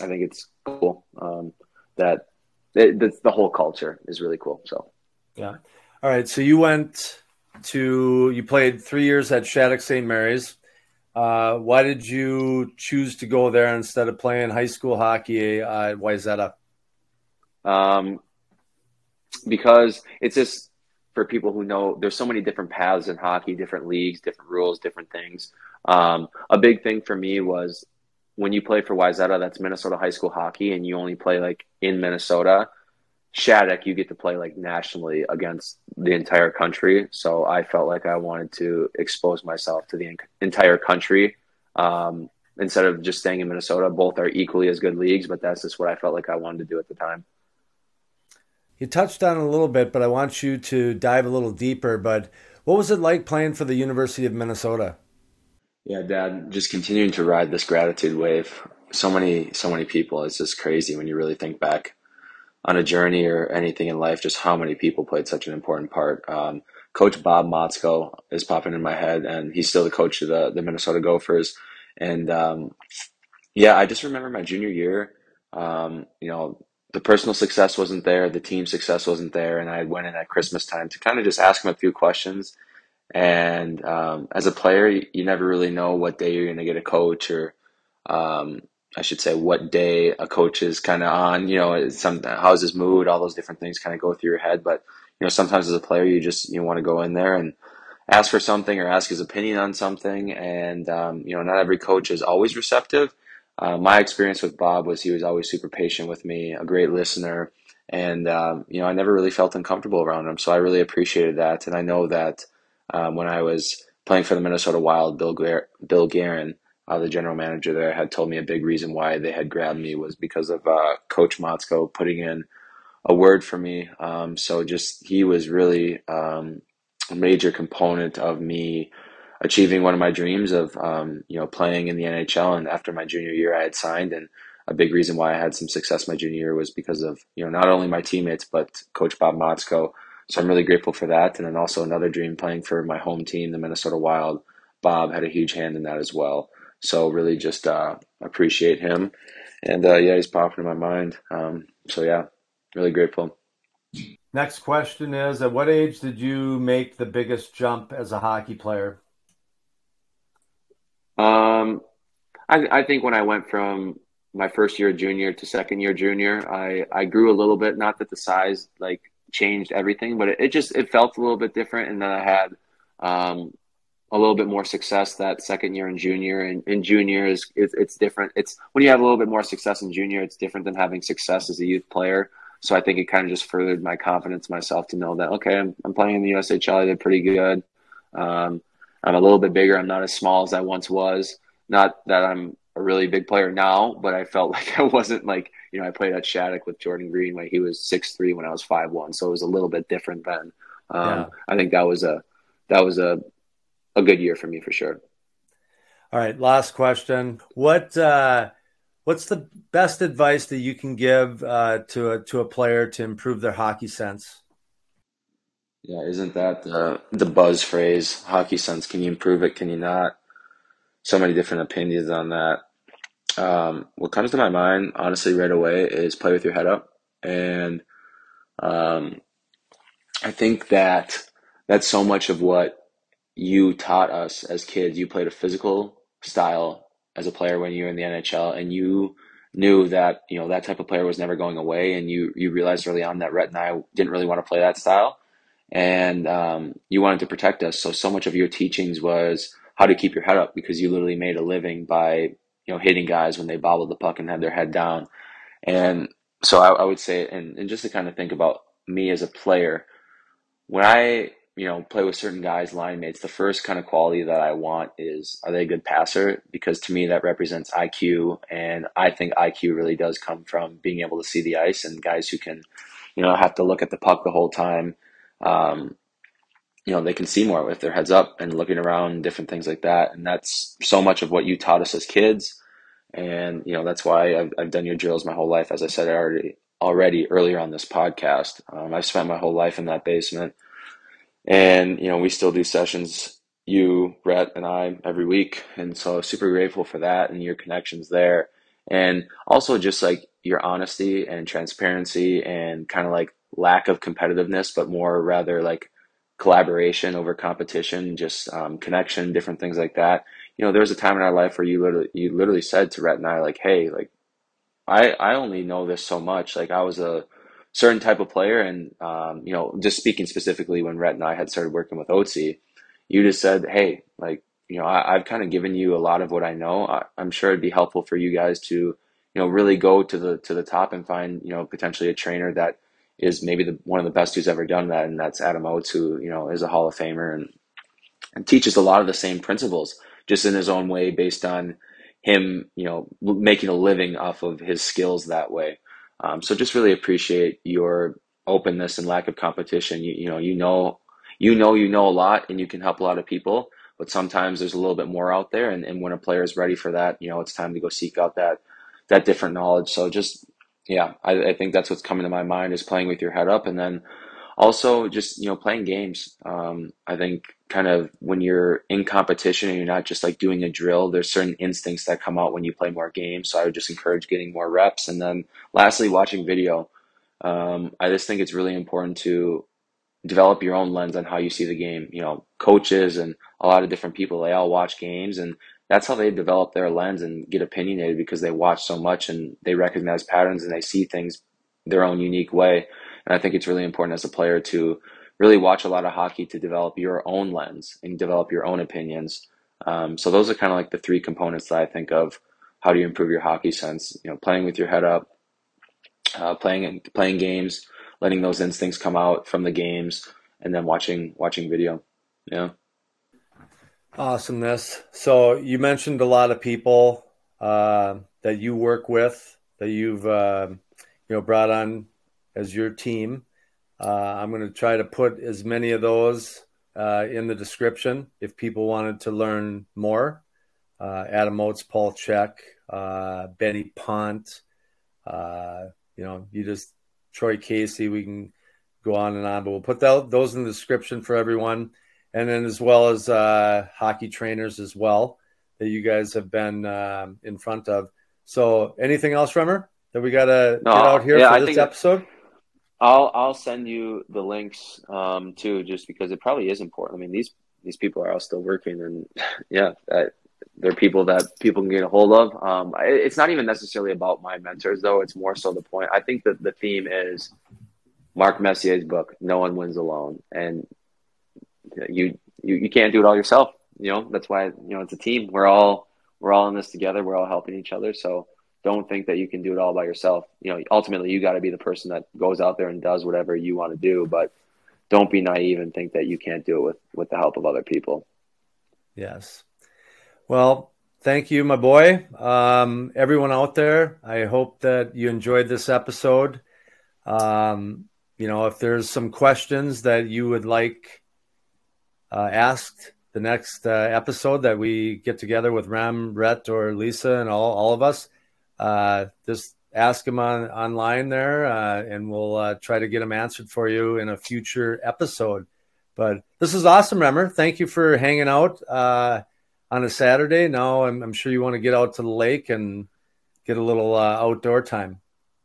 I think it's cool um, that it, the whole culture is really cool. So, yeah. All right. So you went to you played three years at Shattuck St. Mary's. Uh, why did you choose to go there instead of playing high school hockey uh, at Wayzata? Um, because it's just for people who know there's so many different paths in hockey, different leagues, different rules, different things. Um, a big thing for me was when you play for Wayzata, that's Minnesota high school hockey, and you only play like in Minnesota. Shattuck, you get to play like nationally against the entire country. So I felt like I wanted to expose myself to the entire country um, instead of just staying in Minnesota. Both are equally as good leagues, but that's just what I felt like I wanted to do at the time. You touched on a little bit, but I want you to dive a little deeper. But what was it like playing for the University of Minnesota? Yeah, Dad, just continuing to ride this gratitude wave. So many, so many people. It's just crazy when you really think back on a journey or anything in life, just how many people played such an important part. Um, Coach Bob Motzko is popping in my head, and he's still the coach of the the Minnesota Gophers. And um, yeah, I just remember my junior year. Um, you know, the personal success wasn't there, the team success wasn't there, and I went in at Christmas time to kind of just ask him a few questions. And um, as a player, you never really know what day you're going to get a coach, or um, I should say, what day a coach is kind of on. You know, some how's his mood, all those different things kind of go through your head. But you know, sometimes as a player, you just you want to go in there and ask for something or ask his opinion on something. And um, you know, not every coach is always receptive. Uh, my experience with Bob was he was always super patient with me, a great listener, and um, you know I never really felt uncomfortable around him. So I really appreciated that, and I know that um, when I was playing for the Minnesota Wild, Bill Gar- Bill Guerin, uh, the general manager there, had told me a big reason why they had grabbed me was because of uh, Coach Motzko putting in a word for me. Um, so just he was really um, a major component of me achieving one of my dreams of um, you know playing in the NHL. And after my junior year, I had signed, and a big reason why I had some success my junior year was because of you know not only my teammates but Coach Bob Motzko. So I'm really grateful for that. And then also another dream playing for my home team, the Minnesota Wild. Bob had a huge hand in that as well. So really just uh, appreciate him. And uh, yeah, he's popping in my mind. Um, so yeah, really grateful. Next question is At what age did you make the biggest jump as a hockey player? Um, I, I think when I went from my first year junior to second year junior, I, I grew a little bit. Not that the size like changed everything, but it, it just it felt a little bit different. And then I had um, a little bit more success that second year in junior. And in junior is it's, it's different. It's when you have a little bit more success in junior, it's different than having success as a youth player. So I think it kind of just furthered my confidence myself to know that okay, I'm, I'm playing in the USHL. I did pretty good. Um, I'm a little bit bigger. I'm not as small as I once was. Not that I'm a really big player now, but I felt like I wasn't like you know I played at Shattuck with Jordan Green when he was six three when I was five one, so it was a little bit different then. Um, yeah. I think that was a that was a a good year for me for sure. All right, last question. What uh, what's the best advice that you can give uh, to a to a player to improve their hockey sense? Yeah, isn't that the the buzz phrase? Hockey sense. Can you improve it? Can you not? So many different opinions on that. Um, what comes to my mind, honestly, right away, is play with your head up, and um, I think that that's so much of what you taught us as kids. You played a physical style as a player when you were in the NHL, and you knew that you know that type of player was never going away, and you you realized early on that Rhett and I didn't really want to play that style and um, you wanted to protect us. So so much of your teachings was how to keep your head up because you literally made a living by you know hitting guys when they bobbled the puck and had their head down. And so I, I would say, and, and just to kind of think about me as a player, when I you know play with certain guys, line mates, the first kind of quality that I want is are they a good passer? Because to me that represents IQ, and I think IQ really does come from being able to see the ice and guys who can you know have to look at the puck the whole time um, you know, they can see more with their heads up and looking around, different things like that. And that's so much of what you taught us as kids. And, you know, that's why I've, I've done your drills my whole life. As I said already, already earlier on this podcast, um, I've spent my whole life in that basement. And, you know, we still do sessions, you, Rhett, and I every week. And so super grateful for that and your connections there. And also just like your honesty and transparency and kind of like lack of competitiveness, but more rather like collaboration over competition, just um, connection, different things like that. You know, there was a time in our life where you literally you literally said to Rhett and I, like, "Hey, like, I I only know this so much. Like, I was a certain type of player, and um, you know, just speaking specifically when Rhett and I had started working with Oatsie, you just said, "Hey, like, you know, I, have kind of given you a lot of what I know. I, I'm sure it'd be helpful for you guys to, you know, really go to the to the top and find, you know, potentially a trainer that is maybe the one of the best who's ever done that, and that's Adam Oates, who you know is a Hall of Famer and and teaches a lot of the same principles, just in his own way, based on him, you know, making a living off of his skills that way. Um, so just really appreciate your openness and lack of competition. You, you know, you know, you know, you know a lot, and you can help a lot of people. But sometimes there's a little bit more out there, and, and when a player is ready for that, you know, it's time to go seek out that that different knowledge. So just yeah, I, I think that's what's coming to my mind is playing with your head up, and then also just you know playing games. Um, I think kind of when you're in competition and you're not just like doing a drill, there's certain instincts that come out when you play more games. So I would just encourage getting more reps, and then lastly, watching video. Um, I just think it's really important to develop your own lens on how you see the game. You know, coaches and a lot of different people, they all watch games and that's how they develop their lens and get opinionated because they watch so much and they recognize patterns and they see things their own unique way. And I think it's really important as a player to really watch a lot of hockey to develop your own lens and develop your own opinions. Um, so those are kind of like the three components that I think of. How do you improve your hockey sense? You know, playing with your head up, uh, playing playing games, letting those instincts come out from the games, and then watching watching video. Yeah. Awesomeness. So you mentioned a lot of people uh, that you work with that you've uh, you know brought on as your team. Uh, I'm going to try to put as many of those uh, in the description if people wanted to learn more. Uh, Adam Oates, Paul Chek, uh, Benny Pont. you know, you just Troy Casey. We can go on and on, but we'll put that, those in the description for everyone and then as well as uh, hockey trainers as well that you guys have been um, in front of. So, anything else, Remmer, that we got to no, get out here yeah, for I this episode? I'll I'll send you the links um, too, just because it probably is important. I mean these these people are all still working, and yeah, they're people that people can get a hold of. Um, it's not even necessarily about my mentors, though. It's more so the point. I think that the theme is Mark Messier's book, "No One Wins Alone," and you you you can't do it all yourself. You know that's why you know it's a team. We're all we're all in this together. We're all helping each other. So don't think that you can do it all by yourself. You know, ultimately you got to be the person that goes out there and does whatever you want to do. But don't be naive and think that you can't do it with with the help of other people. Yes. Well, thank you, my boy. Um, everyone out there, I hope that you enjoyed this episode. Um, you know, if there's some questions that you would like uh, asked the next uh, episode that we get together with Rem, Rhett, or Lisa, and all, all of us, uh, just ask them on online there, uh, and we'll uh, try to get them answered for you in a future episode. But this is awesome, Remmer. Thank you for hanging out uh, on a Saturday. Now I'm, I'm, sure you want to get out to the lake and get a little outdoor time.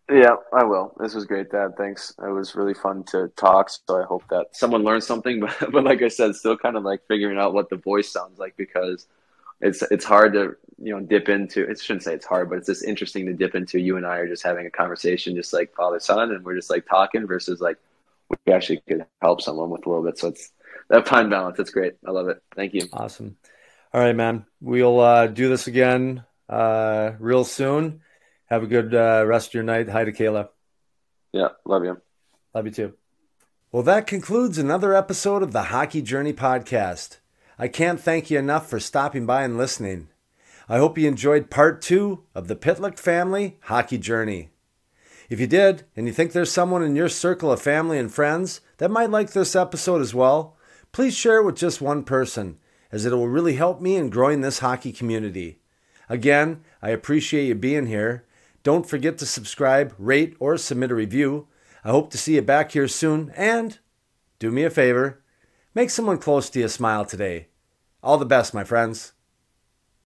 Yeah, I will. This was great, Dad. Thanks. It was really fun to talk. So I hope that someone learned something. But, but like I said, still kind of like figuring out what the voice sounds like because it's it's hard to you know dip into. It shouldn't say it's hard, but it's just interesting to dip into. You and I are just having a conversation, just like father son, and we're just like talking versus like we actually could help someone with a little bit. So it's that fine balance. It's great. I love it. Thank you. Awesome. All right, man. We'll uh, do this again uh, real soon. Have a good uh, rest of your night. Hi to Kayla. Yeah, love you. Love you too. Well, that concludes another episode of the Hockey Journey podcast. I can't thank you enough for stopping by and listening. I hope you enjoyed part two of the Pitlick family hockey journey. If you did, and you think there's someone in your circle of family and friends that might like this episode as well, please share it with just one person, as it will really help me in growing this hockey community. Again, I appreciate you being here, don't forget to subscribe, rate, or submit a review. I hope to see you back here soon. And do me a favor make someone close to you smile today. All the best, my friends.